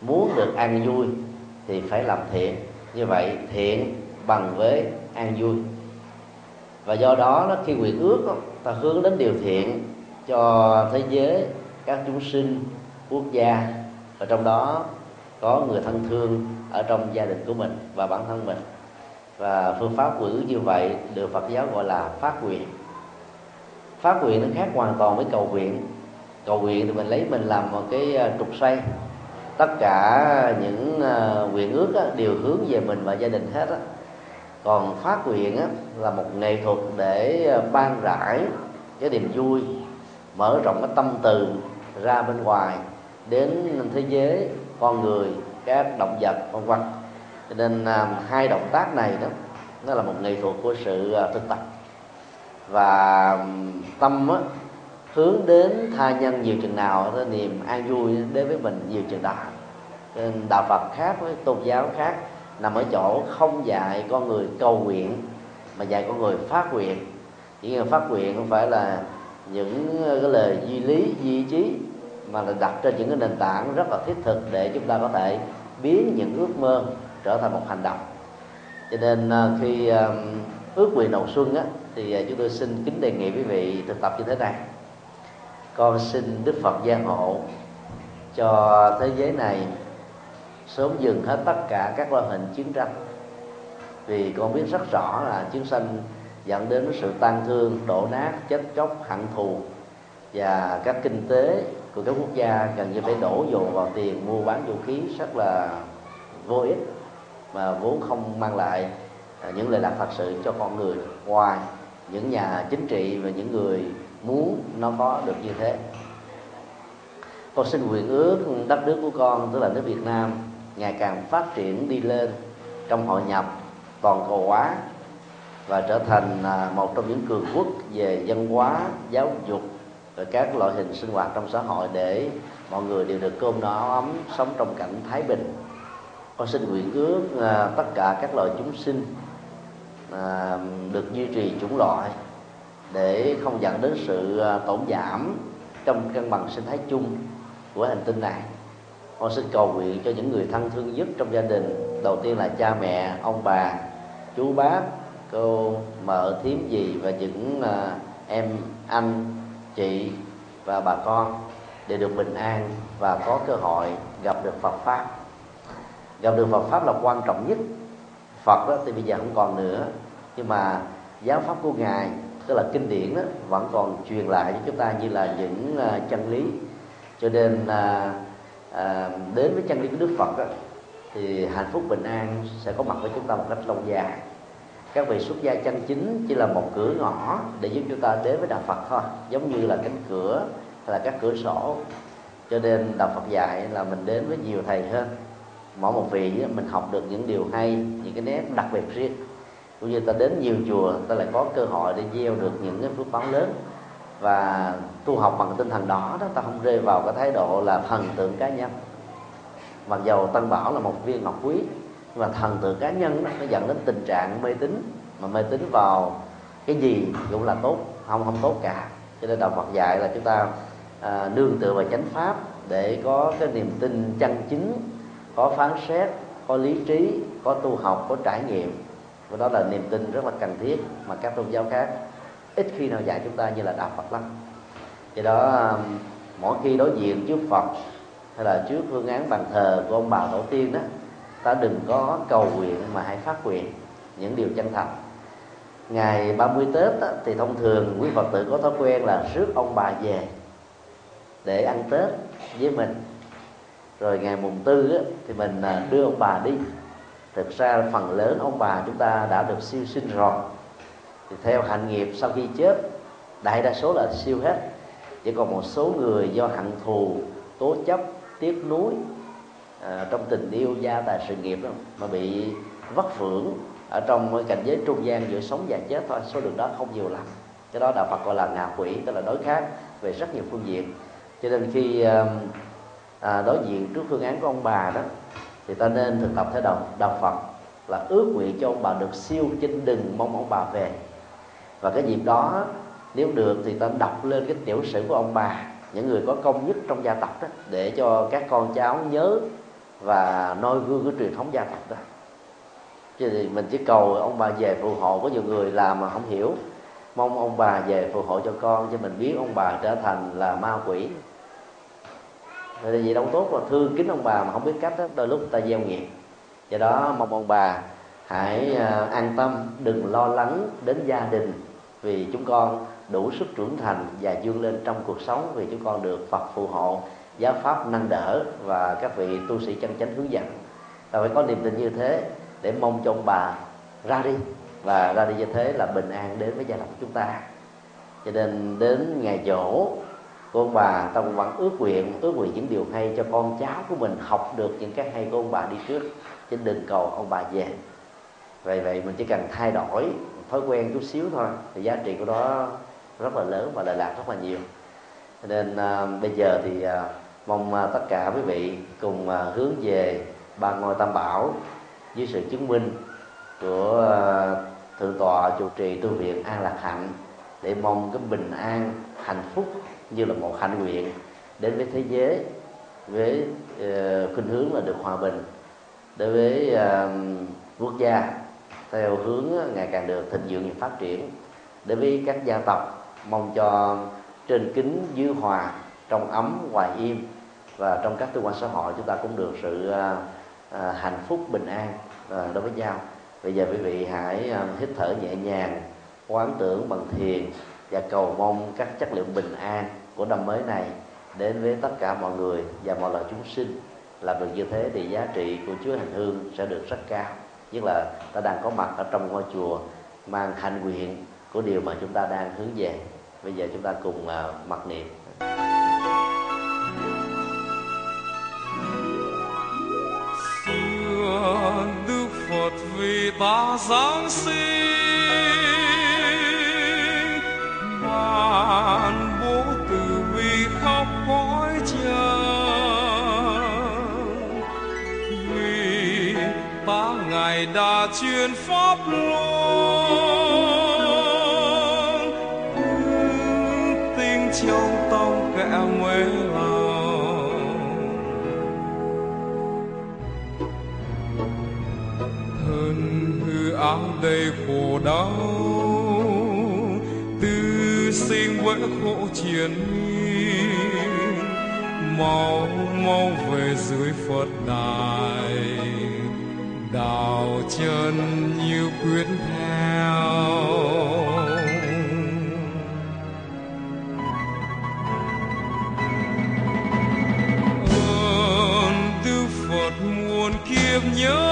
muốn được an vui thì phải làm thiện. Như vậy thiện bằng với an vui. Và do đó, nó khi nguyện ước đó, ta hướng đến điều thiện cho thế giới các chúng sinh quốc gia. Và trong đó có người thân thương ở trong gia đình của mình và bản thân mình và phương pháp nguyện như vậy được Phật giáo gọi là phát nguyện. Phát nguyện nó khác hoàn toàn với cầu nguyện. Cầu nguyện thì mình lấy mình làm một cái à, trục xoay. Tất cả những à, nguyện ước đều hướng về mình và gia đình hết á. Còn phát nguyện á, là một nghệ thuật để à, ban rải cái niềm vui mở rộng cái tâm từ ra bên ngoài đến thế giới con người các động vật vân vân cho nên à, hai động tác này đó nó là một nghệ thuật của sự à, thực tập. Và tâm á, hướng đến tha nhân nhiều chừng nào đó niềm an vui đến với mình nhiều chừng đó nên đạo phật khác với tôn giáo khác nằm ở chỗ không dạy con người cầu nguyện mà dạy con người phát nguyện. Chỉ là phát nguyện không phải là những ờ, cái lời duy lý duy trí mà là đặt trên những cái nền tảng rất là thiết thực để chúng ta có thể biến những ước mơ trở thành một hành động. Cho nên ờ, khi ước nguyện đầu xuân á, thì ờ, chúng tôi xin kính đề nghị quý vị thực tập như thế này. Con xin đức phật gia hộ cho thế giới này sớm dừng hết tất cả các loại hình chiến tranh. Vì con biết rất rõ là chiến tranh dẫn đến sự tan thương đổ nát chết chóc hận thù và các kinh tế của các quốc gia gần như phải đổ dồn vào tiền mua bán vũ khí rất là vô ích mà vốn không mang lại à, những lợi lạc thật sự cho con người ngoài những nhà chính trị và những người muốn nó có được như thế. Con xin nguyện ước đất nước của con, tức là nước Việt Nam, ngày càng phát triển đi lên trong hội nhập toàn cầu hóa và trở thành à, một trong những cường quốc về văn hóa, giáo dục và các loại hình sinh hoạt trong xã hội để mọi người đều được cơm no áo ấm, sống trong cảnh thái bình con xin nguyện ước à, tất cả các loài chúng sinh à, được duy trì chủng loại để không dẫn đến sự à, tổn giảm trong cân bằng sinh thái chung của hành tinh này. Con xin cầu nguyện cho những người thân thương nhất trong gia đình đầu tiên là cha mẹ ông bà chú bác cô mợ thím gì và những uh, em anh chị và bà con để được bình an và có cơ hội gặp được Phật pháp gặp được Phật pháp là quan trọng nhất. Phật đó thì bây giờ không còn nữa. Nhưng mà giáo pháp của ngài tức là kinh điển đó vẫn còn truyền lại cho chúng ta như là những uh, chân lý. Cho nên uh, uh, đến với chân lý của Đức Phật đó, thì hạnh phúc bình an sẽ có mặt với chúng ta một cách lâu dài. Các vị xuất gia chân chính chỉ là một cửa ngõ để giúp chúng ta đến với đạo Phật thôi giống như là cánh cửa hay là các cửa sổ. Cho nên đạo Phật dạy là mình đến với nhiều thầy hơn mỗi một vị mình học được những điều hay những cái nét đặc biệt riêng. Cũng như ta đến nhiều chùa ta lại có cơ hội để gieo được những cái phước báo lớn. Và tu học bằng tinh thần đó đó ta không rơi vào cái thái độ là thần tượng cá nhân. Mặc dầu tăng bảo là một viên ngọc quý nhưng mà thần tượng cá nhân đó, nó dẫn đến tình trạng mê tín. Mà mê tín vào cái gì cũng là tốt không không tốt cả. Cho nên đạo Phật dạy là chúng ta à, nương tựa vào chánh pháp để có cái niềm tin chân chính có phán xét có lý trí có tu học có trải nghiệm. Và đó là niềm tin rất là cần thiết mà các tôn giáo khác ít khi nào dạy chúng ta như là đạo Phật lắm. Do đó um, mỗi khi đối diện trước Phật hay là trước phương án bàn thờ của ông bà tổ tiên đó ta đừng có cầu nguyện mà hãy phát nguyện những điều chân thành. Ngày 30 Tết đó, thì thông thường quý Phật tử có thói quen là rước ông bà về để ăn Tết với mình rồi ngày mùng tư á, thì mình à, đưa ông bà đi. Thực ra phần lớn ông bà chúng ta đã được siêu sinh rồi. Thì theo hạnh nghiệp sau khi chết đại đa số là siêu hết. Chỉ còn một số người do hận thù tố chấp tiếc nuối à, trong tình yêu gia tài sự nghiệp đó, mà bị vất vưởng ở trong cảnh giới trung gian giữa sống và chết thôi. Số lượng đó không nhiều lắm. Cái đó đạo Phật gọi là ngạ quỷ tức là đối khác về rất nhiều phương diện. Cho nên khi uh, à, đối diện trước phương án của ông bà đó thì ta nên thực tập theo đạo đạo Phật là ước nguyện cho ông bà được siêu chinh đừng mong ông bà về. Và cái dịp đó nếu được thì ta đọc lên cái tiểu sử của ông bà những người có công nhất trong gia tộc đó để cho các con cháu nhớ và noi gương cái truyền thống gia tộc đó. Chứ thì mình chỉ cầu ông bà về phù hộ có nhiều người làm mà không hiểu. Mong ông bà về phù hộ cho con cho mình biết ông bà trở thành là ma quỷ thì gì đâu tốt là thương kính ông bà mà không biết cách đó đôi lúc ta gieo nghiệp. Do đó mong ông bà hãy à, an tâm, đừng lo lắng đến gia đình vì chúng con đủ sức trưởng thành và vươn lên trong cuộc sống vì chúng con được Phật phù hộ, giáo pháp nâng đỡ và các vị tu sĩ chân chánh hướng dẫn. Ta phải có niềm tin như thế để mong cho ông bà ra đi và ra đi như thế là bình an đến với gia đình chúng ta. Cho nên đến ngày dỗ cô ông bà ta vẫn ước nguyện ước nguyện những điều hay cho con cháu của mình học được những cái hay của ông bà đi trước. Chứ đừng cầu ông bà về. Vậy vậy mình chỉ cần thay đổi thói quen chút xíu thôi. Thì giá trị của đó rất là lớn và lợi lạc rất là nhiều. Nên à, bây giờ thì à, mong à, tất cả quý vị cùng à, hướng về ba ngôi tam bảo dưới sự chứng minh của à, thượng tọa chủ trì tu viện an lạc hạnh để mong cái bình an hạnh phúc như là một hạnh nguyện đến với thế giới với uh, khuynh hướng là được hòa bình đối với uh, quốc gia theo hướng ngày càng được thịnh vượng và phát triển. Đối với các gia tộc mong cho trên kính dư hòa trong ấm hoài im và trong các cơ quan xã hội chúng ta cũng được sự uh, uh, hạnh phúc bình an uh, đối với nhau. Bây giờ quý vị hãy uh, hít thở nhẹ nhàng quán tưởng bằng thiền và cầu mong các chất liệu bình an của năm mới này đến với tất cả mọi người và mọi loài chúng sinh làm được như thế thì giá trị của Chúa hành hương sẽ được rất cao. Nhất là ta đang có mặt ở trong ngôi chùa mang hành nguyện của điều mà chúng ta đang hướng về. Bây giờ chúng ta cùng uh, mặc niệm. Xưa đức phật vì ta giáng sinh truyền pháp luân. Tinh trong tông kẻ mê lòng. Thân hư áo đầy khổ đau, tư sinh với khổ triền miên. Mau mau về dưới phật đài chân như quyết theo ơn tư phật muôn kiếp nhớ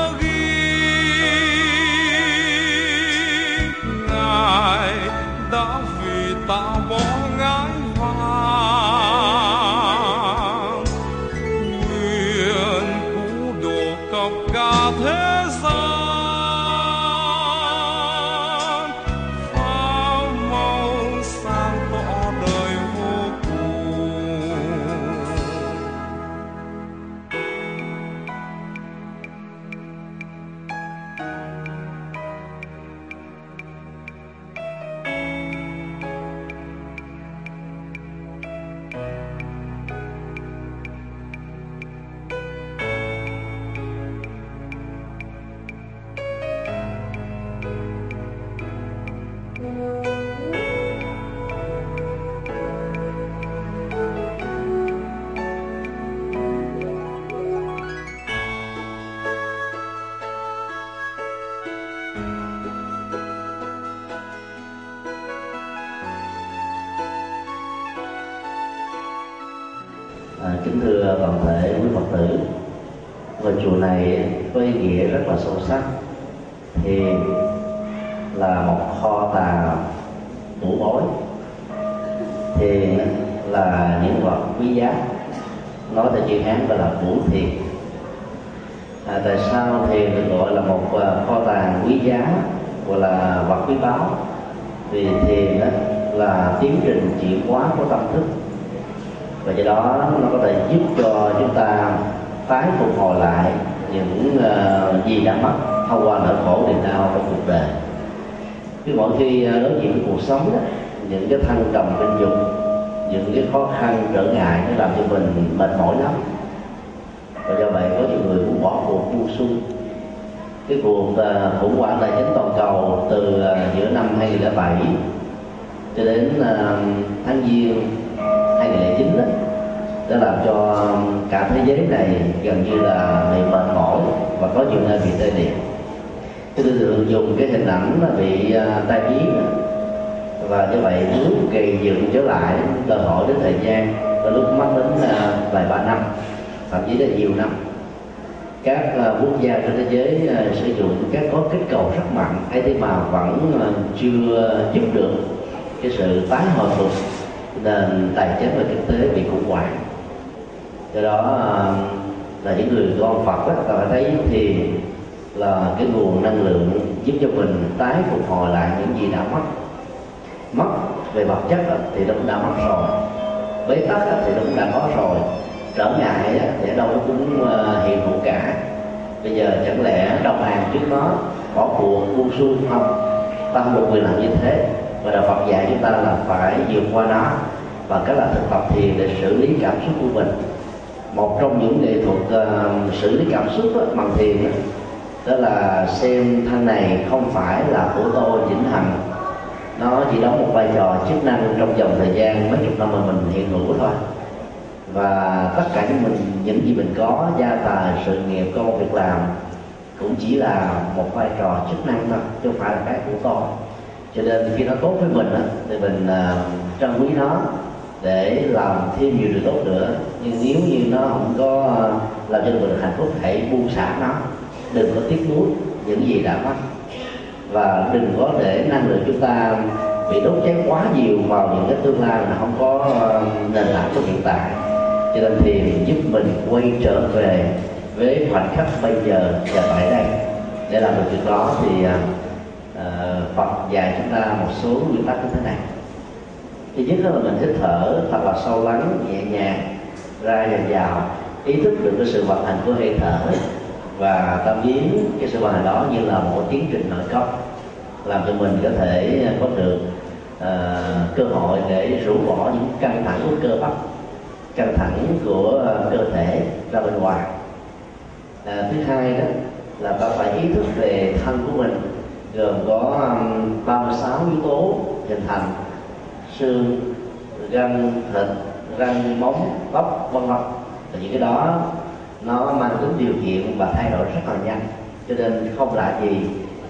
mình mệt mỏi lắm. Và do vậy có nhiều người cũng bỏ cuộc buông xuôi. Cái cuộc à, khủng hoảng tài chính toàn cầu từ à, giữa năm 2007 cho đến à, tháng giêng 2009 đó, đã làm cho cả thế giới này gần như là bị mệt mỏi và có nhiều nơi bị tê liệt. Cái tôi thường dùng cái hình ảnh là bị tai biến và như vậy muốn gây dựng trở lại, đòi hỏi đến thời gian từ lúc mất đến vài ba năm thậm chí là nhiều năm. Các à, quốc gia trên thế giới à, sử dụng các có kích cầu rất mạnh ấy thế mà vẫn à, chưa giúp được cái sự tái hồi phục nền tài chính và kinh tế bị khủng hoảng. Do đó là những người con Phật đó, ta phải thấy thì là cái nguồn năng lượng giúp cho mình tái phục hồi lại những gì đã mất. Mất về vật chất đó, thì nó cũng đã mất rồi bế tắc thì nó cũng đã có rồi. Trở ngại đó, thì ở đâu nó cũng ờ, hiện hữu cả. Bây giờ chẳng lẽ đồng hàng trước nó bỏ cuộc buông xuôi không? Ta không được quyền làm như thế và đạo Phật dạy chúng ta là phải vượt qua nó và cái là thực tập thiền để xử lý cảm xúc của mình. Một trong những nghệ thuật uh, xử lý cảm xúc đó, bằng thiền đó, đó là xem thân này không phải là của tôi vĩnh hằng nó chỉ đóng một vai trò chức năng trong vòng thời gian mấy chục năm mà mình hiện hữu thôi. Và tất cả những mình những gì mình có gia tài sự nghiệp công việc làm cũng chỉ là một vai trò chức năng thôi chứ không phải là cái của con. Cho nên khi nó tốt với mình thì mình uh, trân quý nó để làm thêm nhiều điều tốt nữa. Nhưng nếu như nó không có ờ, làm cho mình hạnh phúc hãy buông xả nó. Đừng có tiếc nuối những gì đã mất và đừng có để năng lượng chúng ta bị đốt cháy quá nhiều vào những cái tương lai mà không có ờ, nền tảng của hiện tại. Cho nên thiền giúp mình quay trở về với khoảnh khắc bây giờ và tại đây. Để làm được việc đó thì uh, Phật dạy chúng ta một số nguyên tắc như thế này. Thứ nhất là mình hít thở thật là sâu lắng nhẹ nhàng ra dần vào. Ý thức được cái sự vận hành của hơi thở và ta biến cái sự bài đó như là một tiến trình nội công làm cho mình có thể có được uh, cơ hội để rũ bỏ những căng thẳng của cơ bắp căng thẳng của à, cơ thể ra bên ngoài. À, thứ hai đó là ta phải ý thức về thân của mình gồm có um, 36 yếu tố hình thành xương gân thịt răng móng tóc vân vân. Và những cái đó nó mang tính điều kiện và thay đổi rất là nhanh. Cho nên không lạ gì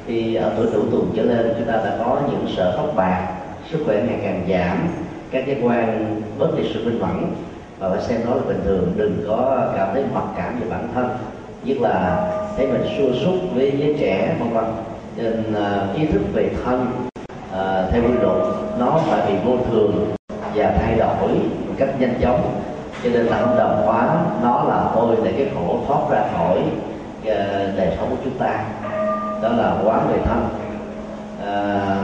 khi ở tuổi đủ tuần trở lên chúng ta đã có những sợ tóc bạc sức khỏe ngày càng giảm các giác quan bất đi sự minh mẫn. Và phải xem đó là bình thường đừng có cảm thấy mặc cảm về bản thân. Nhất là thấy mình xua sút với giới trẻ vân vân. Nên uh, ý thức về thân uh, theo quy luật nó phải bị vô thường và thay đổi một cách nhanh chóng cho nên là đồng hóa nó là tôi để cái khổ thoát ra khỏi ờ, đời sống của chúng ta. Đó là quán về thân. À,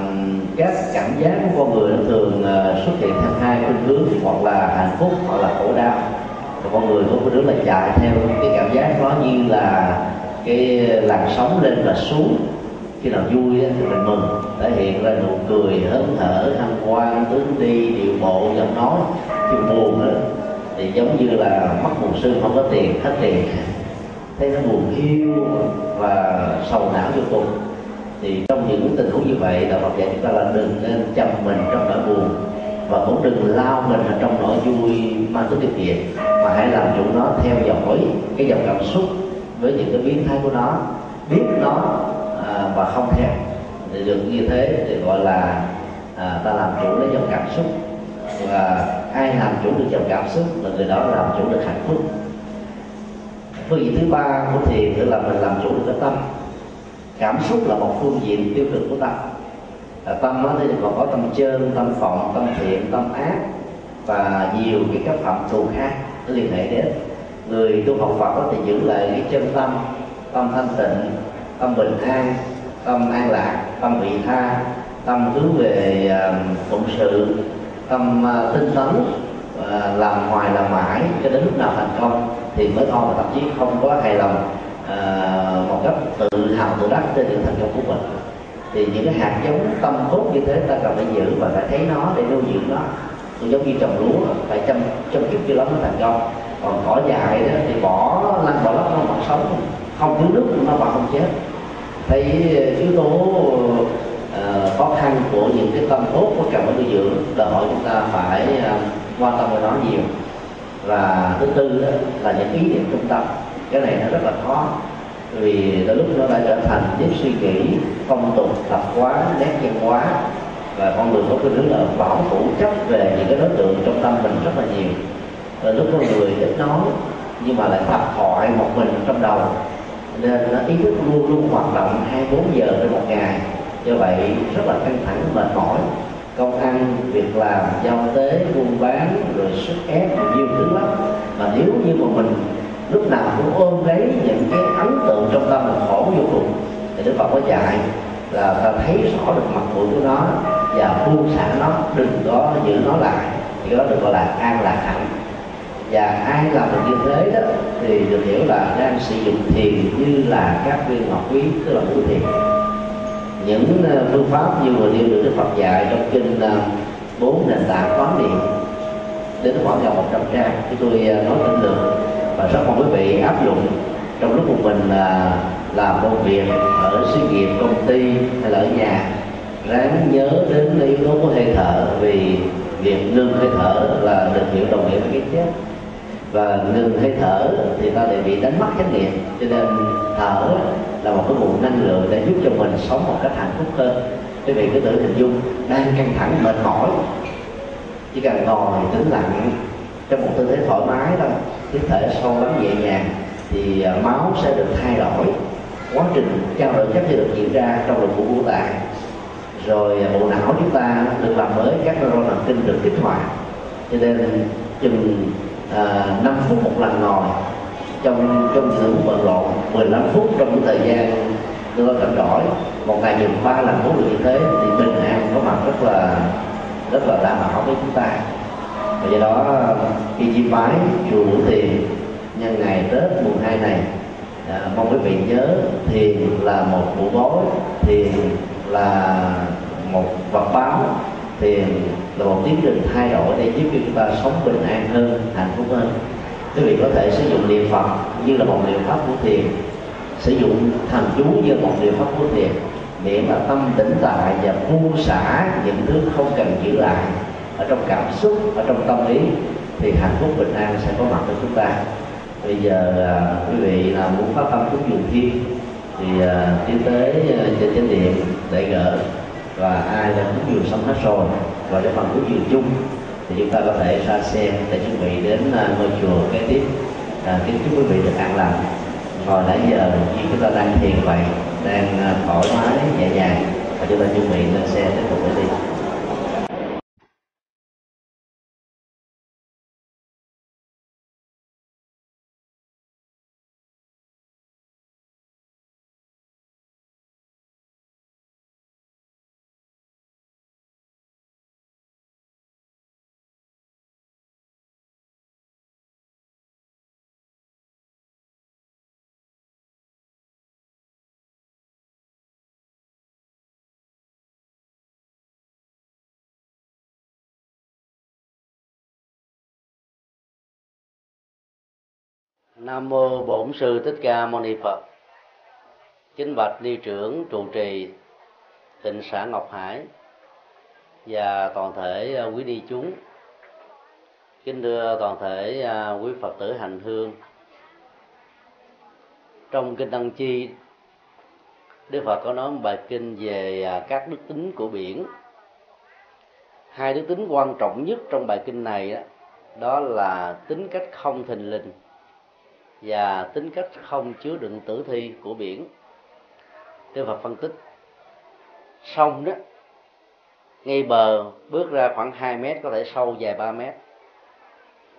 các cảm giác của con người nó thường ờ, xuất hiện theo hai khuynh hướng hoặc là hạnh phúc hoặc là khổ đau. Và con người có khuynh hướng là chạy theo cái cảm giác nó như là cái làn sóng lên và xuống. Khi nào vui thì mình mừng. Thể hiện ra nụ cười hớn hở hăng hoan tướng đi điệu bộ giọng nói. Khi buồn nữa thì giống như là mất một xương không có tiền hết tiền. Thấy nó buồn hiu và sầu não vô cùng. Thì trong những tình huống như vậy đạo Phật dạy chúng ta là đừng nên chăm mình trong nỗi buồn. Và cũng đừng lao mình vào trong nỗi vui mang tính điều kiện mà hãy làm chủ nó theo dõi cái dòng cảm xúc với những cái biến thái của nó. Biết nó à, và không theo. Thì được như thế thì gọi là à, ta làm chủ lấy dòng cảm xúc. Và ai làm chủ được dòng cảm xúc là người đó làm chủ được hạnh phúc. Phương diện thứ ba của thiền tức là mình làm chủ được cái tâm. Cảm xúc là một phương diện tiêu cực của tâm. Là tâm thì còn có tâm trơn tâm vọng, tâm thiện tâm ác và nhiều cái các phạm thù khác nó liên hệ đến. Người tu học Phật có thể giữ lại cái chân tâm tâm thanh tịnh tâm bình an tâm an lạc tâm vị tha tâm hướng về à, phụng sự tâm à, tinh tấn à, làm hoài làm mãi cho đến lúc nào thành công thì mới thôi, mà thậm chí không có hài lòng à, một cách tự hào tự đắc trên những thành công của mình. Thì những cái hạt giống tâm tốt như thế ta cần phải giữ và phải thấy nó để nuôi dưỡng nó. Cũng giống như trồng lúa, phải chăm chăm chút cho nó mới thành công. Còn cỏ dại đó thì bỏ lăn bỏ lóc nó vẫn sống, không thiếu nước, nó vẫn không chết. Thấy yếu tố uh, khó khăn của những cái tâm tốt của cần phải nuôi dưỡng đòi hỏi chúng ta phải uh, quan tâm về nó nhiều. Và thứ tư đó là những ý niệm trung tâm. Cái này nó rất là khó vì đôi lúc nó đã trở thành nếp suy nghĩ phong tục tập quán nét văn hóa. Và con người có cái hướng là bảo thủ chấp về những cái đối tượng trong tâm mình rất là nhiều. Rồi lúc con người ít nói nhưng mà lại tập thoại một mình trong đầu. Nên nó ý thức luôn luôn hoạt động 24 giờ trên một ngày do vậy, rất là căng thẳng, mệt mỏi. Công ăn, việc làm, giao tế, buôn bán, rồi sức ép nhiều thứ lắm. Mà nếu như mà mình lúc nào cũng ôm lấy những cái ấn tượng trong tâm là khổ vô cùng, thì đức phật có dạy là ta thấy rõ được mặt mũi của nó và buông xả nó, đừng có giữ nó lại. Thì đó được gọi là an lạc hạnh và ai làm được như thế đó, thì được hiểu là đang sử dụng thiền như là các viên ngọc quý, tức là mũi thiền những ờ, phương pháp như vừa nêu được đức phật dạy trong kinh ờ, bốn nền tảng quán niệm. Đến khoảng gần 100 trang. Chúng tôi ờ, nói tin lượng và rất mong quý vị áp dụng trong lúc một mình làm công việc ở xí nghiệp, công ty hay là ở nhà. Ráng nhớ đến yếu tố của hơi thở vì việc ngưng hơi thở là được hiểu đồng nghĩa với cái chết và ngừng hơi thở thì ta lại bị đánh mất chánh niệm. Cho nên thở là một cái nguồn năng lượng để giúp cho mình sống một cách hạnh phúc hơn. Quý vị cứ tự hình dung, đang căng thẳng, mệt mỏi, chỉ cần ngồi tĩnh lặng trong một tư thế thoải mái thôi hít thể sâu lắng nhẹ nhàng thì à, máu sẽ được thay đổi, quá trình trao đổi chất sẽ được diễn ra trong lục phủ ngũ tạng rồi à, bộ não chúng ta được làm mới các neuron thần kinh được kích hoạt. Cho nên chừng à, 5 phút một lần ngồi. Trong trong sự bận rộn 15 phút trong thời gian đưa rảnh rỗi. Một ngày dùng ba lần bốn được như thế thì bình an có mặt rất là rất là đảm bảo với chúng ta. Và do đó khi chi phái chùa Bửu Thiền nhân ngày Tết mùng hai này à, mong quý vị nhớ thiền là một bộ bối thiền là một vật báo thiền là một tiến trình thay đổi để giúp cho chúng ta sống bình an hơn hạnh phúc hơn. Quý vị có thể sử dụng niệm phật như là một liệu pháp của thiền. Sử dụng thần chú như một liệu pháp của thiền miễn là tâm tĩnh tại và buông xả những thứ không cần giữ lại. Ở trong cảm xúc ở trong tâm lý thì hạnh phúc bình an sẽ có mặt với chúng ta. Bây giờ à, quý vị là muốn phát tâm chúng dùng thiên thì uh, tiến tới uh, trên chánh điện để gỡ và ai đã cúng dường xong hết rồi và cái phần cuối chiều chung thì chúng ta có thể ra xe để chuẩn bị đến à, ngôi chùa kế tiếp. À, kính chúc quý vị được an lành. Ngồi nãy giờ như chúng ta đang thiền vậy đang à, thoải mái nhẹ nhàng và chúng ta chuẩn bị lên xe tiếp tục để đi. Nam mô Bổn sư Thích Ca Mâu Ni Phật. Kính bạch ni trưởng trụ trì Tịnh xã Ngọc Hải và toàn thể à, quý ni chúng. Kính đưa toàn thể à, quý Phật tử hành hương. Trong kinh Tăng Chi, Đức Phật có nói một bài kinh về à, các đức tính của biển. Hai đức tính quan trọng nhất trong bài kinh này đó, đó là tính cách không thình lình và tính cách không chứa đựng tử thi của biển. Đức Phật phân tích, sông đó, ngay bờ bước ra khoảng 2 mét, có thể sâu dài 3 mét.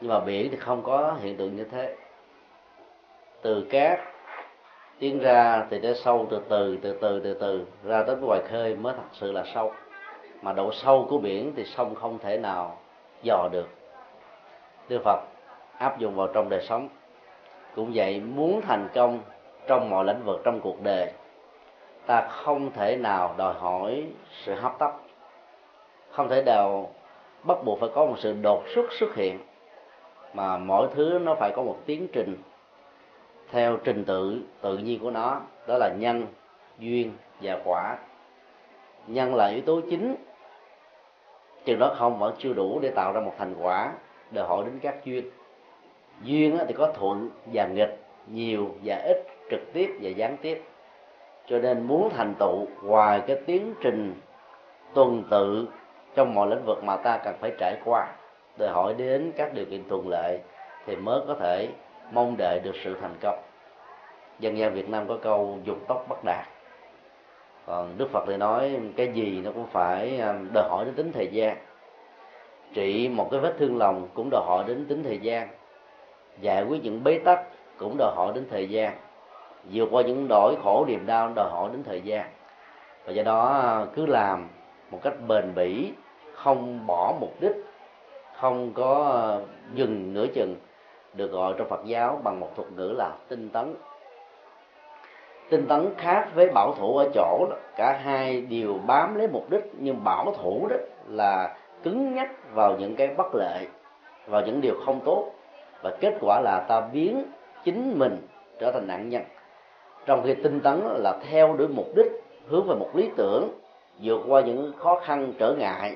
Nhưng mà biển thì không có hiện tượng như thế. Từ cát tiến ra thì nó sâu, từ từ từ từ từ từ, ra tới ngoài khơi mới thật sự là sâu. Mà độ sâu của biển thì sông không thể nào dò được. Đức Phật áp dụng vào trong đời sống cũng vậy, muốn thành công trong mọi lĩnh vực trong cuộc đời, ta không thể nào đòi hỏi sự hấp tấp. Không thể nào bắt buộc phải có một sự đột xuất xuất hiện, mà mọi thứ nó phải có một tiến trình theo trình tự tự nhiên của nó, đó là nhân, duyên và quả. Nhân là yếu tố chính, chừng đó không vẫn chưa đủ để tạo ra một thành quả đòi hỏi đến các duyên duyên thì có thuận và nghịch, nhiều và ít, trực tiếp và gián tiếp. Cho nên muốn thành tựu, ngoài cái tiến trình tuần tự trong mọi lĩnh vực mà ta cần phải trải qua đòi hỏi đến các điều kiện thuận lợi, thì mới có thể mong đợi được sự thành công. Dân gian việt nam có câu dục tốc bất đạt còn đức phật thì nói cái gì nó cũng phải à, đòi hỏi đến tính thời gian. Trị một cái vết thương lòng cũng đòi hỏi đến tính thời gian giải quyết những bế tắc cũng đòi hỏi đến thời gian. Vượt qua những nỗi khổ niềm đau đòi hỏi đến thời gian. Và do đó à, cứ làm một cách bền bỉ không bỏ mục đích không có à, dừng nửa chừng được gọi trong Phật giáo bằng một thuật ngữ là tinh tấn. Tinh tấn khác với bảo thủ ở chỗ đó, cả hai đều bám lấy mục đích nhưng bảo thủ đó là cứng nhắc vào những cái bất lợi vào những điều không tốt và kết quả là ta biến chính mình trở thành nạn nhân. Trong khi tinh tấn là theo đuổi mục đích hướng về một lý tưởng vượt qua những khó khăn trở ngại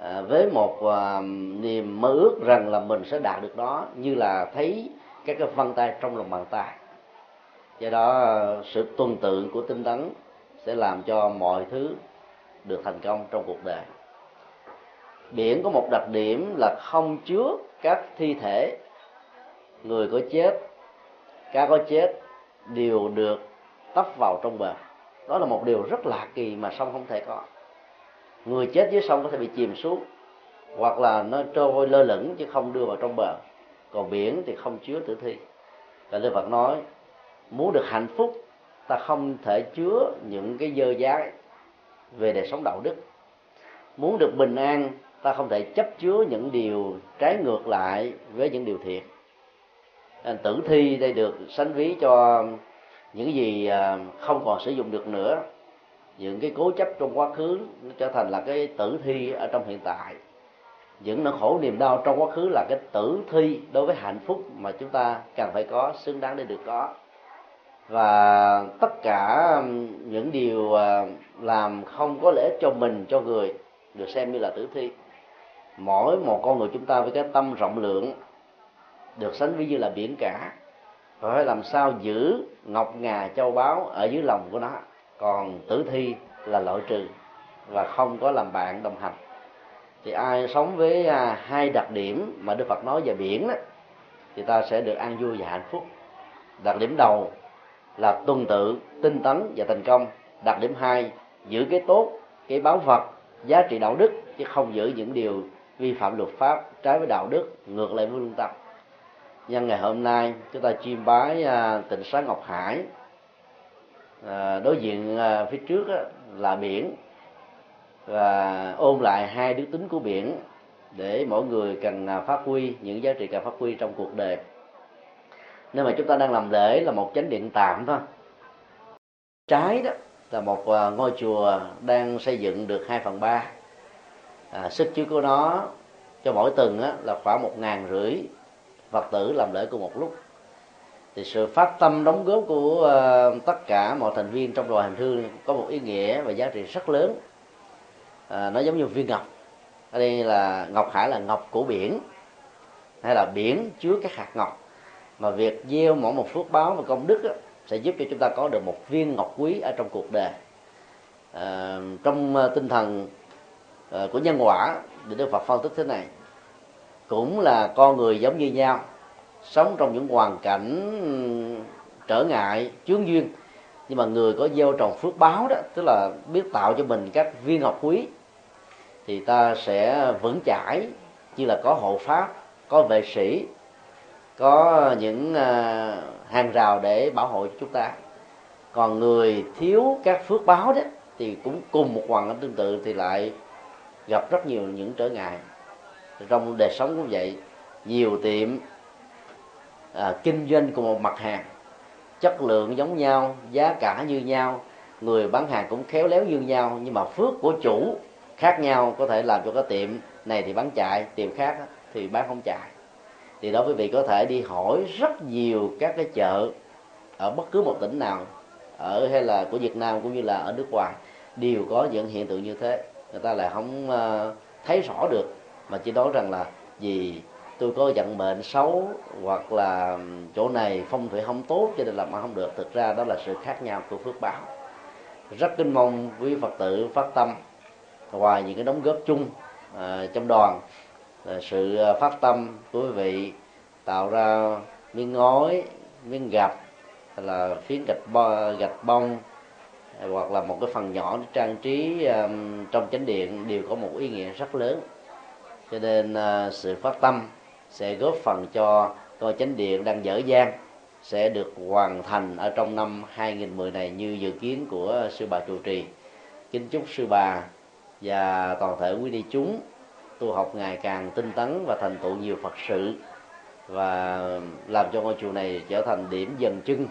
à, với một à, niềm mơ ước rằng là mình sẽ đạt được đó như là thấy các cái vân tay trong lòng bàn tay. Do đó sự tuần tự của tinh tấn sẽ làm cho mọi thứ được thành công trong cuộc đời. Biển có một đặc điểm là không chứa các thi thể người có chết, cá có chết đều được tấp vào trong bờ. Đó là một điều rất lạ kỳ mà sông không thể có. Người chết dưới sông có thể bị chìm xuống, hoặc là nó trôi lơ lửng chứ không đưa vào trong bờ. Còn biển thì không chứa tử thi. Và Đức Phật nói, muốn được hạnh phúc, ta không thể chứa những cái dơ dái về đời sống đạo đức. Muốn được bình an, ta không thể chấp chứa những điều trái ngược lại với những điều thiện Ờ, tử thi đây được sánh ví cho những gì ờ, không còn sử dụng được nữa. Những cái cố chấp trong quá khứ nó trở thành là cái tử thi ở trong hiện tại. Những nỗi khổ niềm đau trong quá khứ là cái tử thi đối với hạnh phúc mà chúng ta cần phải có, xứng đáng để được có. Và tất cả những điều ờ, làm không có lễ cho mình, cho người được xem như là tử thi. Mỗi một con người chúng ta với cái tâm rộng lượng được sánh ví như là biển cả. Và phải làm sao giữ ngọc ngà châu báu ở dưới lòng của nó. Còn tử thi là loại trừ và không có làm bạn đồng hành. Thì ai sống với à, hai đặc điểm mà đức phật nói về biển đó, thì ta sẽ được an vui và hạnh phúc. Đặc điểm đầu là tuân tự, tinh tấn và thành công. Đặc điểm hai, giữ cái tốt, cái báo vật giá trị đạo đức, chứ không giữ những điều vi phạm luật pháp trái với đạo đức, ngược lại với lương tâm nhân ngày hôm nay chúng ta chiêm bái à, tịnh xá ngọc hải. À, đối diện à, phía trước á, là biển. Và ôn lại hai đức tính của biển để mỗi người cần à, phát huy những giá trị cần phát huy trong cuộc đời. Nên mà chúng ta đang làm lễ là một chánh điện tạm thôi. Trái đó là một à, ngôi chùa đang xây dựng được 2 phần ba. À, sức chứa của nó cho mỗi tuần á, là khoảng một ngàn rưỡi phật tử làm lễ cùng một lúc. Thì sự phát tâm đóng góp của ờ, tất cả mọi thành viên trong đoàn hành hương có một ý nghĩa và giá trị rất lớn. À, nó giống như viên ngọc. Ở đây là ngọc hải là ngọc của biển hay là biển chứa các hạt ngọc. Mà việc gieo mỗi một phước báo và công đức đó, sẽ giúp cho chúng ta có được một viên ngọc quý ở trong cuộc đời. À, trong tinh thần của nhân quả thì đức phật phân tích thế này cũng là con người giống như nhau, sống trong những hoàn cảnh trở ngại, chướng duyên. Nhưng mà người có gieo trồng phước báo đó, tức là biết tạo cho mình các viên ngọc quý, thì ta sẽ vững chãi như là có hộ pháp, có vệ sĩ, có những ờ, hàng rào để bảo hộ cho chúng ta. Còn người thiếu các phước báo đó, thì cũng cùng một hoàn cảnh tương tự thì lại gặp rất nhiều những trở ngại trong đời sống cũng vậy nhiều tiệm à, kinh doanh cùng một mặt hàng. Chất lượng giống nhau giá cả như nhau người bán hàng cũng khéo léo như nhau nhưng mà phước của chủ khác nhau có thể làm cho cái tiệm này thì bán chạy tiệm khác thì bán không chạy. Thì đó quý vị có thể đi hỏi rất nhiều các cái chợ ở bất cứ một tỉnh nào ở hay là của Việt Nam cũng như là ở nước ngoài đều có những hiện tượng như thế. Người ta lại không ờ, thấy rõ được mà chỉ nói rằng là vì tôi có vận mệnh xấu hoặc là chỗ này phong thủy không tốt cho nên làm ăn không được. Thực ra đó là sự khác nhau của phước báo. Rất kính mong quý phật tử phát tâm ngoài những cái đóng góp chung à, trong đoàn là sự phát tâm của quý vị tạo ra miếng ngói miếng gạch hay là phiến gạch bo, gạch bông hoặc là một cái phần nhỏ để trang trí um, trong chánh điện đều có một ý nghĩa rất lớn cho nên à, sự phát tâm sẽ góp phần cho ngôi chánh điện đang dở dang, sẽ được hoàn thành ở trong năm 2010 này như dự kiến của sư bà trụ trì. Kính chúc sư bà và toàn thể quý đi chúng tu học ngày càng tinh tấn và thành tựu nhiều phật sự và làm cho ngôi chùa này trở thành điểm dần chân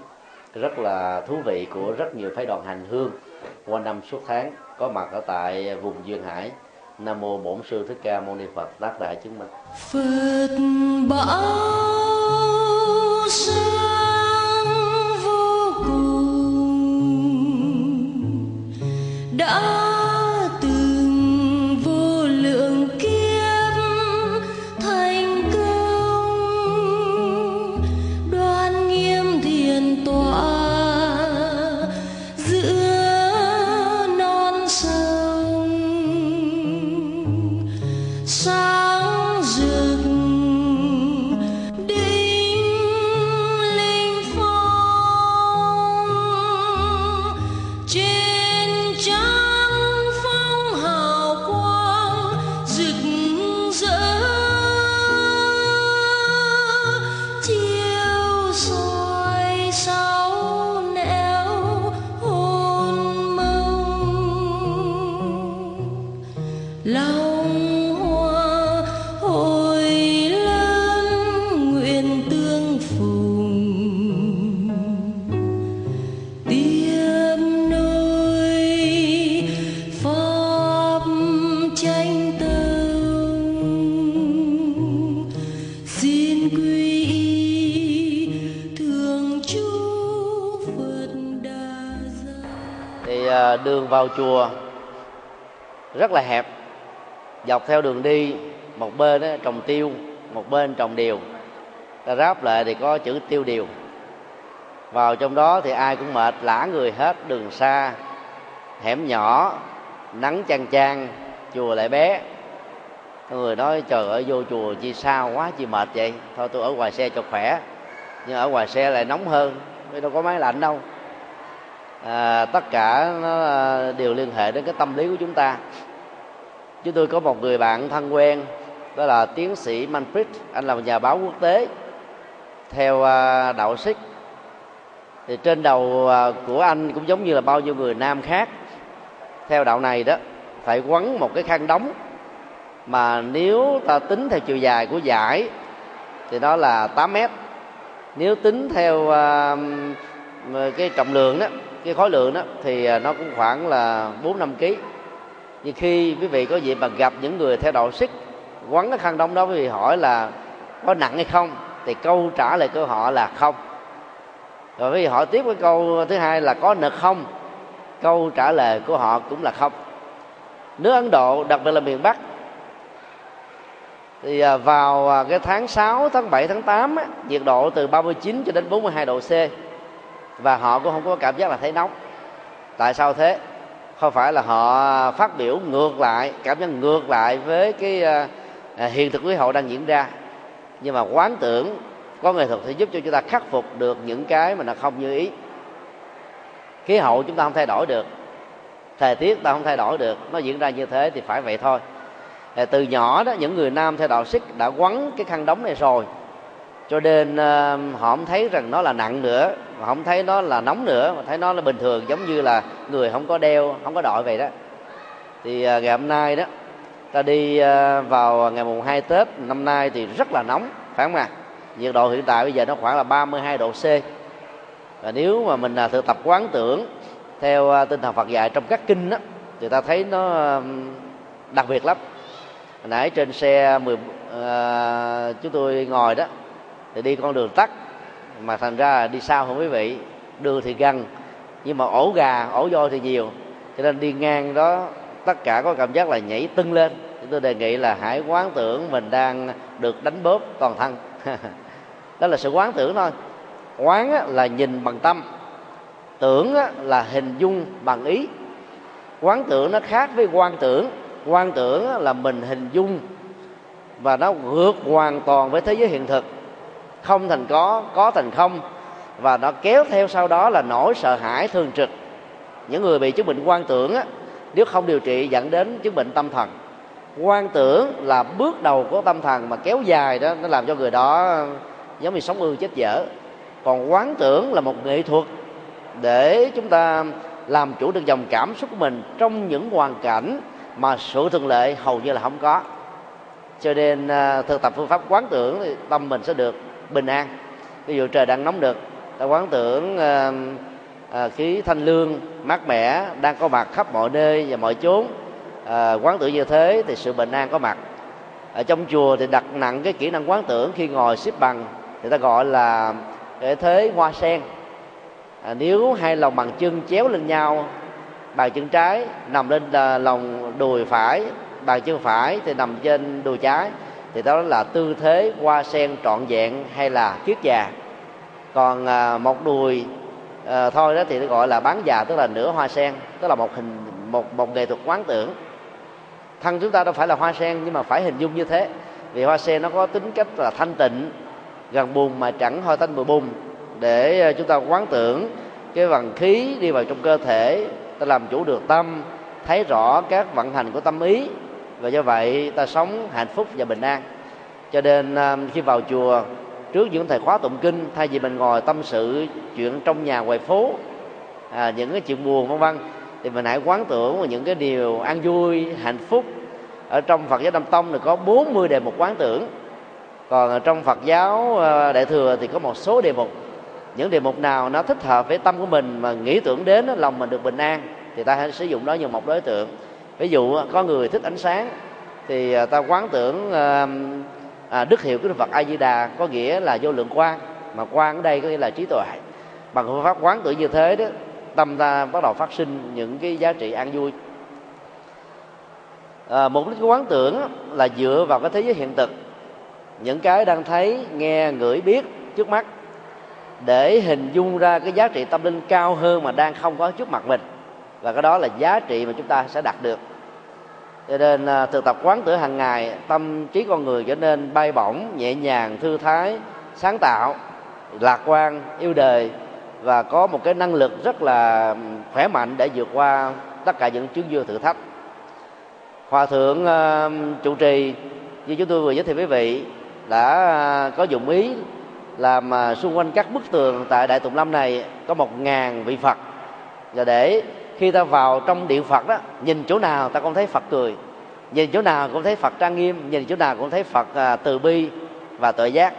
rất là thú vị của rất nhiều phái đoàn hành hương qua năm suốt tháng có mặt ở tại vùng duyên hải nam mô bổn sư thích ca mâu ni phật, tác đại chứng minh. Phật bảo vào chùa. Rất là hẹp. Dọc theo đường đi một bên đó, trồng tiêu một bên trồng điều. Ta ráp lại thì có chữ tiêu điều. Vào trong đó thì ai cũng mệt lã người hết đường xa. Hẻm nhỏ nắng chang chang chùa lại bé. Người nói trời ơi vô chùa chi sao quá chi mệt vậy? Thôi tôi ở ngoài xe cho khỏe. Nhưng ở ngoài xe lại nóng hơn vì đâu có máy lạnh đâu à, tất cả nó à, đều liên hệ đến cái tâm lý của chúng ta. Chúng tôi có một người bạn thân quen đó là tiến sĩ Manfred anh là một nhà báo quốc tế theo à, đạo Sikh. Thì trên đầu à, của anh cũng giống như là bao nhiêu người nam khác. Theo đạo này đó phải quấn một cái khăn đóng mà nếu ta tính theo chiều dài của giải thì đó là 8 mét. Nếu tính theo uh, cái trọng lượng đó cái khối lượng đó thì à, nó cũng khoảng là bốn năm kg nhưng khi quý vị có dịp mà gặp những người theo đạo xích quấn cái khăn đóng đó quý vị hỏi là có nặng hay không thì câu trả lời của họ là không. Rồi quý vị hỏi tiếp cái câu thứ hai là có nực không câu trả lời của họ cũng là không. Nước ấn độ đặc biệt là miền bắc thì à, vào à, cái tháng 6, tháng 7, tháng 8 á, nhiệt độ từ 39 cho đến 42 độ C và họ cũng không có cảm giác là thấy nóng. Tại sao thế? Không phải là họ phát biểu ngược lại, cảm giác ngược lại với cái ờ, ờ, hiện thực khí hậu đang diễn ra. Nhưng mà quán tưởng có nghệ thuật sẽ giúp cho chúng ta khắc phục được những cái mà nó không như ý. Khí hậu chúng ta không thay đổi được. Thời tiết ta không thay đổi được. Nó diễn ra như thế thì phải vậy thôi. Ờ, từ nhỏ đó, những người nam theo đạo xích đã quấn cái khăn đóng này rồi cho nên ờ, họ không thấy rằng nó là nặng nữa họ không thấy nó là nóng nữa mà thấy nó là bình thường giống như là người không có đeo không có đội vậy đó. Thì ờ, ngày hôm nay đó ta đi ờ, vào ngày mùng 2 Tết năm nay thì rất là nóng phải không ạ? À? nhiệt độ hiện tại bây giờ nó khoảng là 32 độ C. Và nếu mà mình là thực tập quán tưởng theo tinh thần Phật dạy trong các kinh đó thì ta thấy nó đặc biệt lắm. Hồi nãy trên xe 10 uh, chúng tôi ngồi đó thì đi con đường tắt. Mà thành ra đi sau không quý vị. Đường thì gần nhưng mà ổ gà, ổ voi thì nhiều. Cho nên đi ngang đó, tất cả có cảm giác là nhảy tưng lên. Thì tôi đề nghị là hãy quán tưởng mình đang được đánh bóp toàn thân. (laughs) Đó là sự quán tưởng thôi. Quán là nhìn bằng tâm. Tưởng là hình dung bằng ý. Quán tưởng nó khác với quan tưởng. Quan tưởng là mình hình dung. Và nó vượt hoàn toàn với thế giới hiện thực không thành có có thành không. Và nó kéo theo sau đó là nỗi sợ hãi thường trực. Những người bị chứng bệnh quan tưởng á, nếu không điều trị dẫn đến chứng bệnh tâm thần. Quan tưởng là bước đầu của tâm thần mà kéo dài đó nó làm cho người đó ờ, giống như sống ương chết dở. Còn quán tưởng là một nghệ thuật để chúng ta làm chủ được dòng cảm xúc của mình trong những hoàn cảnh mà sự thường lệ hầu như là không có. Cho nên ờ, thực tập phương pháp quán tưởng thì tâm mình sẽ được bình an. Ví dụ trời đang nóng được ta quán tưởng uh, uh, khí thanh lương mát mẻ đang có mặt khắp mọi nơi và mọi chốn. Uh, quán tưởng như thế thì sự bình an có mặt. Ở trong chùa thì đặt nặng cái kỹ năng quán tưởng khi ngồi xếp bằng thì ta gọi là cái thế hoa sen. À, nếu hai lòng bằng chân chéo lên nhau bàn chân trái nằm lên à, lòng đùi phải bàn chân phải thì nằm trên đùi trái thì đó là tư thế hoa sen trọn vẹn hay là kiết già. Còn à, một đùi à, thôi đó thì gọi là bán già tức là nửa hoa sen tức là một hình một một nghệ thuật quán tưởng. Thân chúng ta đâu phải là hoa sen nhưng mà phải hình dung như thế. Vì hoa sen nó có tính cách là thanh tịnh gần bùn mà chẳng hơi thanh mùi bùn. Để à, chúng ta quán tưởng cái vận khí đi vào trong cơ thể ta làm chủ được tâm thấy rõ các vận hành của tâm ý và do vậy ta sống hạnh phúc và bình an. Cho nên à, khi vào chùa trước những thời khóa tụng kinh thay vì mình ngồi tâm sự chuyện trong nhà ngoài phố à, những cái chuyện buồn vân vân thì mình hãy quán tưởng vào những cái điều an vui hạnh phúc. Ở trong Phật giáo Nam Tông thì có 40 đề mục quán tưởng. Còn ở trong Phật giáo à, Đại thừa thì có một số đề mục. Những đề mục nào nó thích hợp với tâm của mình mà nghĩ tưởng đến lòng mình được bình an thì ta hãy sử dụng đó như một đối tượng ví dụ có người thích ánh sáng thì à, ta quán tưởng à, à đức hiệu của đức phật a di đà có nghĩa là vô lượng quang, mà quang ở đây có nghĩa là trí tuệ. Bằng phương pháp quán tưởng như thế đó tâm ta bắt đầu phát sinh những cái giá trị an vui. À, mục đích của quán tưởng là dựa vào cái thế giới hiện thực. Những cái đang thấy nghe ngửi biết trước mắt để hình dung ra cái giá trị tâm linh cao hơn mà đang không có trước mặt mình và cái đó là giá trị mà chúng ta sẽ đạt được. Cho nên à, thực tập quán tử hàng ngày tâm trí con người trở nên bay bổng nhẹ nhàng thư thái sáng tạo lạc quan yêu đời và có một cái năng lực rất là khỏe mạnh để vượt qua tất cả những chứng dương thử thách. Hòa thượng uh, trụ trì như chúng tôi vừa giới thiệu với quý vị đã uh, có dụng ý làm uh, xung quanh các bức tường tại đại tùng lâm này có một ngàn vị phật. Và để khi ta vào trong điện phật đó nhìn chỗ nào ta cũng thấy phật cười. Nhìn chỗ nào cũng thấy phật trang nghiêm nhìn chỗ nào cũng thấy phật à, từ bi và tự giác.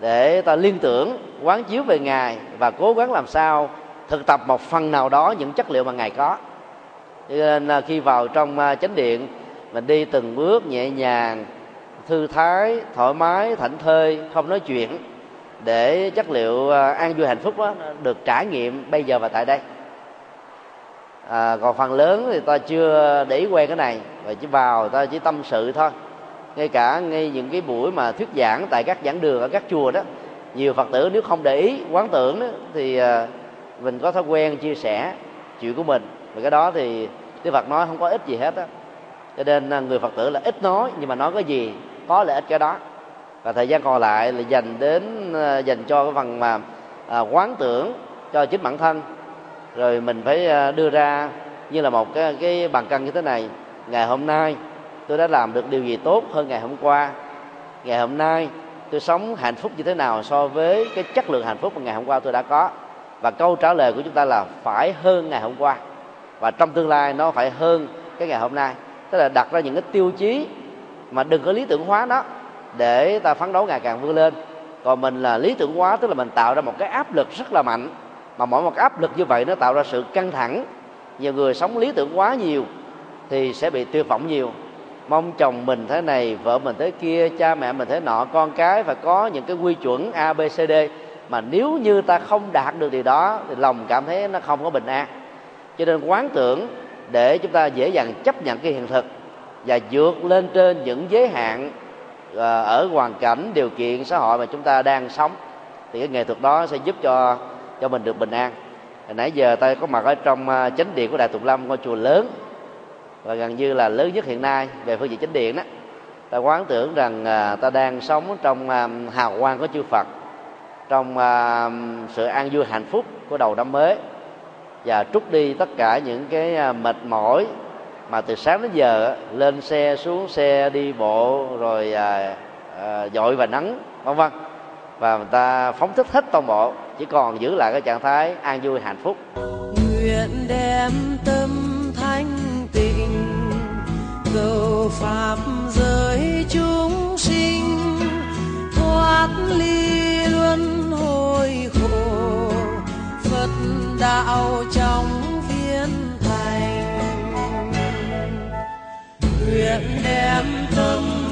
Để ta liên tưởng quán chiếu về ngài và cố gắng làm sao thực tập một phần nào đó những chất liệu mà ngài có. Cho nên à, khi vào trong à, chánh điện mình đi từng bước nhẹ nhàng thư thái thoải mái thảnh thơi không nói chuyện để chất liệu à, an vui hạnh phúc đó, được trải nghiệm bây giờ và tại đây à, còn phần lớn thì ta chưa để ý quen cái này và chỉ vào ta chỉ tâm sự thôi. Ngay cả ngay những cái buổi mà thuyết giảng tại các giảng đường ở các chùa đó nhiều phật tử nếu không để ý quán tưởng đó, thì à, mình có thói quen chia sẻ chuyện của mình. Và cái đó thì Đức Phật nói không có ích gì hết á. Cho nên à, người Phật tử là ít nói nhưng mà nói cái gì có lợi ích cái đó. Và thời gian còn lại là dành đến à, dành cho cái phần mà à, quán tưởng cho chính bản thân rồi mình phải à, đưa ra như là một cái cái bàn cân như thế này. Ngày hôm nay tôi đã làm được điều gì tốt hơn ngày hôm qua? Ngày hôm nay tôi sống hạnh phúc như thế nào so với cái chất lượng hạnh phúc mà ngày hôm qua tôi đã có? Và câu trả lời của chúng ta là phải hơn ngày hôm qua. Và trong tương lai nó phải hơn cái ngày hôm nay. Tức là đặt ra những cái tiêu chí mà đừng có lý tưởng hóa nó để ta phấn đấu ngày càng vươn lên. Còn mình là lý tưởng hóa, tức là mình tạo ra một cái áp lực rất là mạnh mà mỗi một áp lực như vậy nó tạo ra sự căng thẳng. Nhiều người sống lý tưởng quá nhiều thì sẽ bị tuyệt vọng nhiều. Mong chồng mình thế này, vợ mình thế kia, cha mẹ mình thế nọ, con cái phải có những cái quy chuẩn a, b, c, d. Mà nếu như ta không đạt được điều đó thì lòng cảm thấy nó không có bình an. Cho nên quán tưởng để chúng ta dễ dàng chấp nhận cái hiện thực và vượt lên trên những giới hạn ờ, ở hoàn cảnh, điều kiện xã hội mà chúng ta đang sống thì cái nghệ thuật đó sẽ giúp cho cho mình được bình an. Hồi nãy giờ ta có mặt ở trong à, chánh điện của đại tùng lâm, ngôi chùa lớn, và gần như là lớn nhất hiện nay về phương diện chánh điện đó. Ta quán tưởng rằng à, ta đang sống trong à, hào quang của chư phật, trong sự an vui hạnh phúc của đầu năm mới. Và trút đi tất cả những cái mệt mỏi mà từ sáng đến giờ, lên xe, xuống xe, đi bộ, rồi dội và nắng, vân vân và người ta phóng thích hết toàn bộ, chỉ còn giữ lại cái trạng thái an vui, hạnh phúc. Nguyện đem tâm thanh tịnh, cầu pháp giới chúng sinh, thoát ly luân hồi khổ, phật đạo trong viên thành. Nguyện đem tâm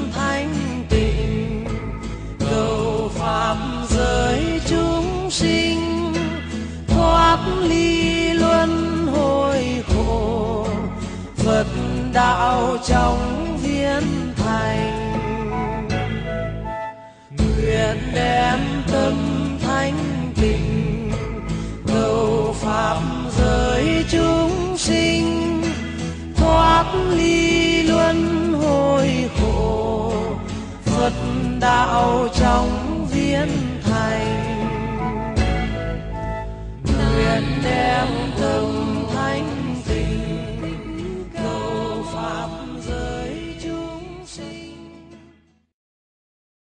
pháp giới chúng sinh, thoát ly luân hồi khổ. Phật đạo trong viên thành, nguyện đem tâm thanh tịnh. Cầu pháp giới chúng sinh, thoát ly luân hồi khổ. Phật đạo trong biến thành. Nguyện đem tâm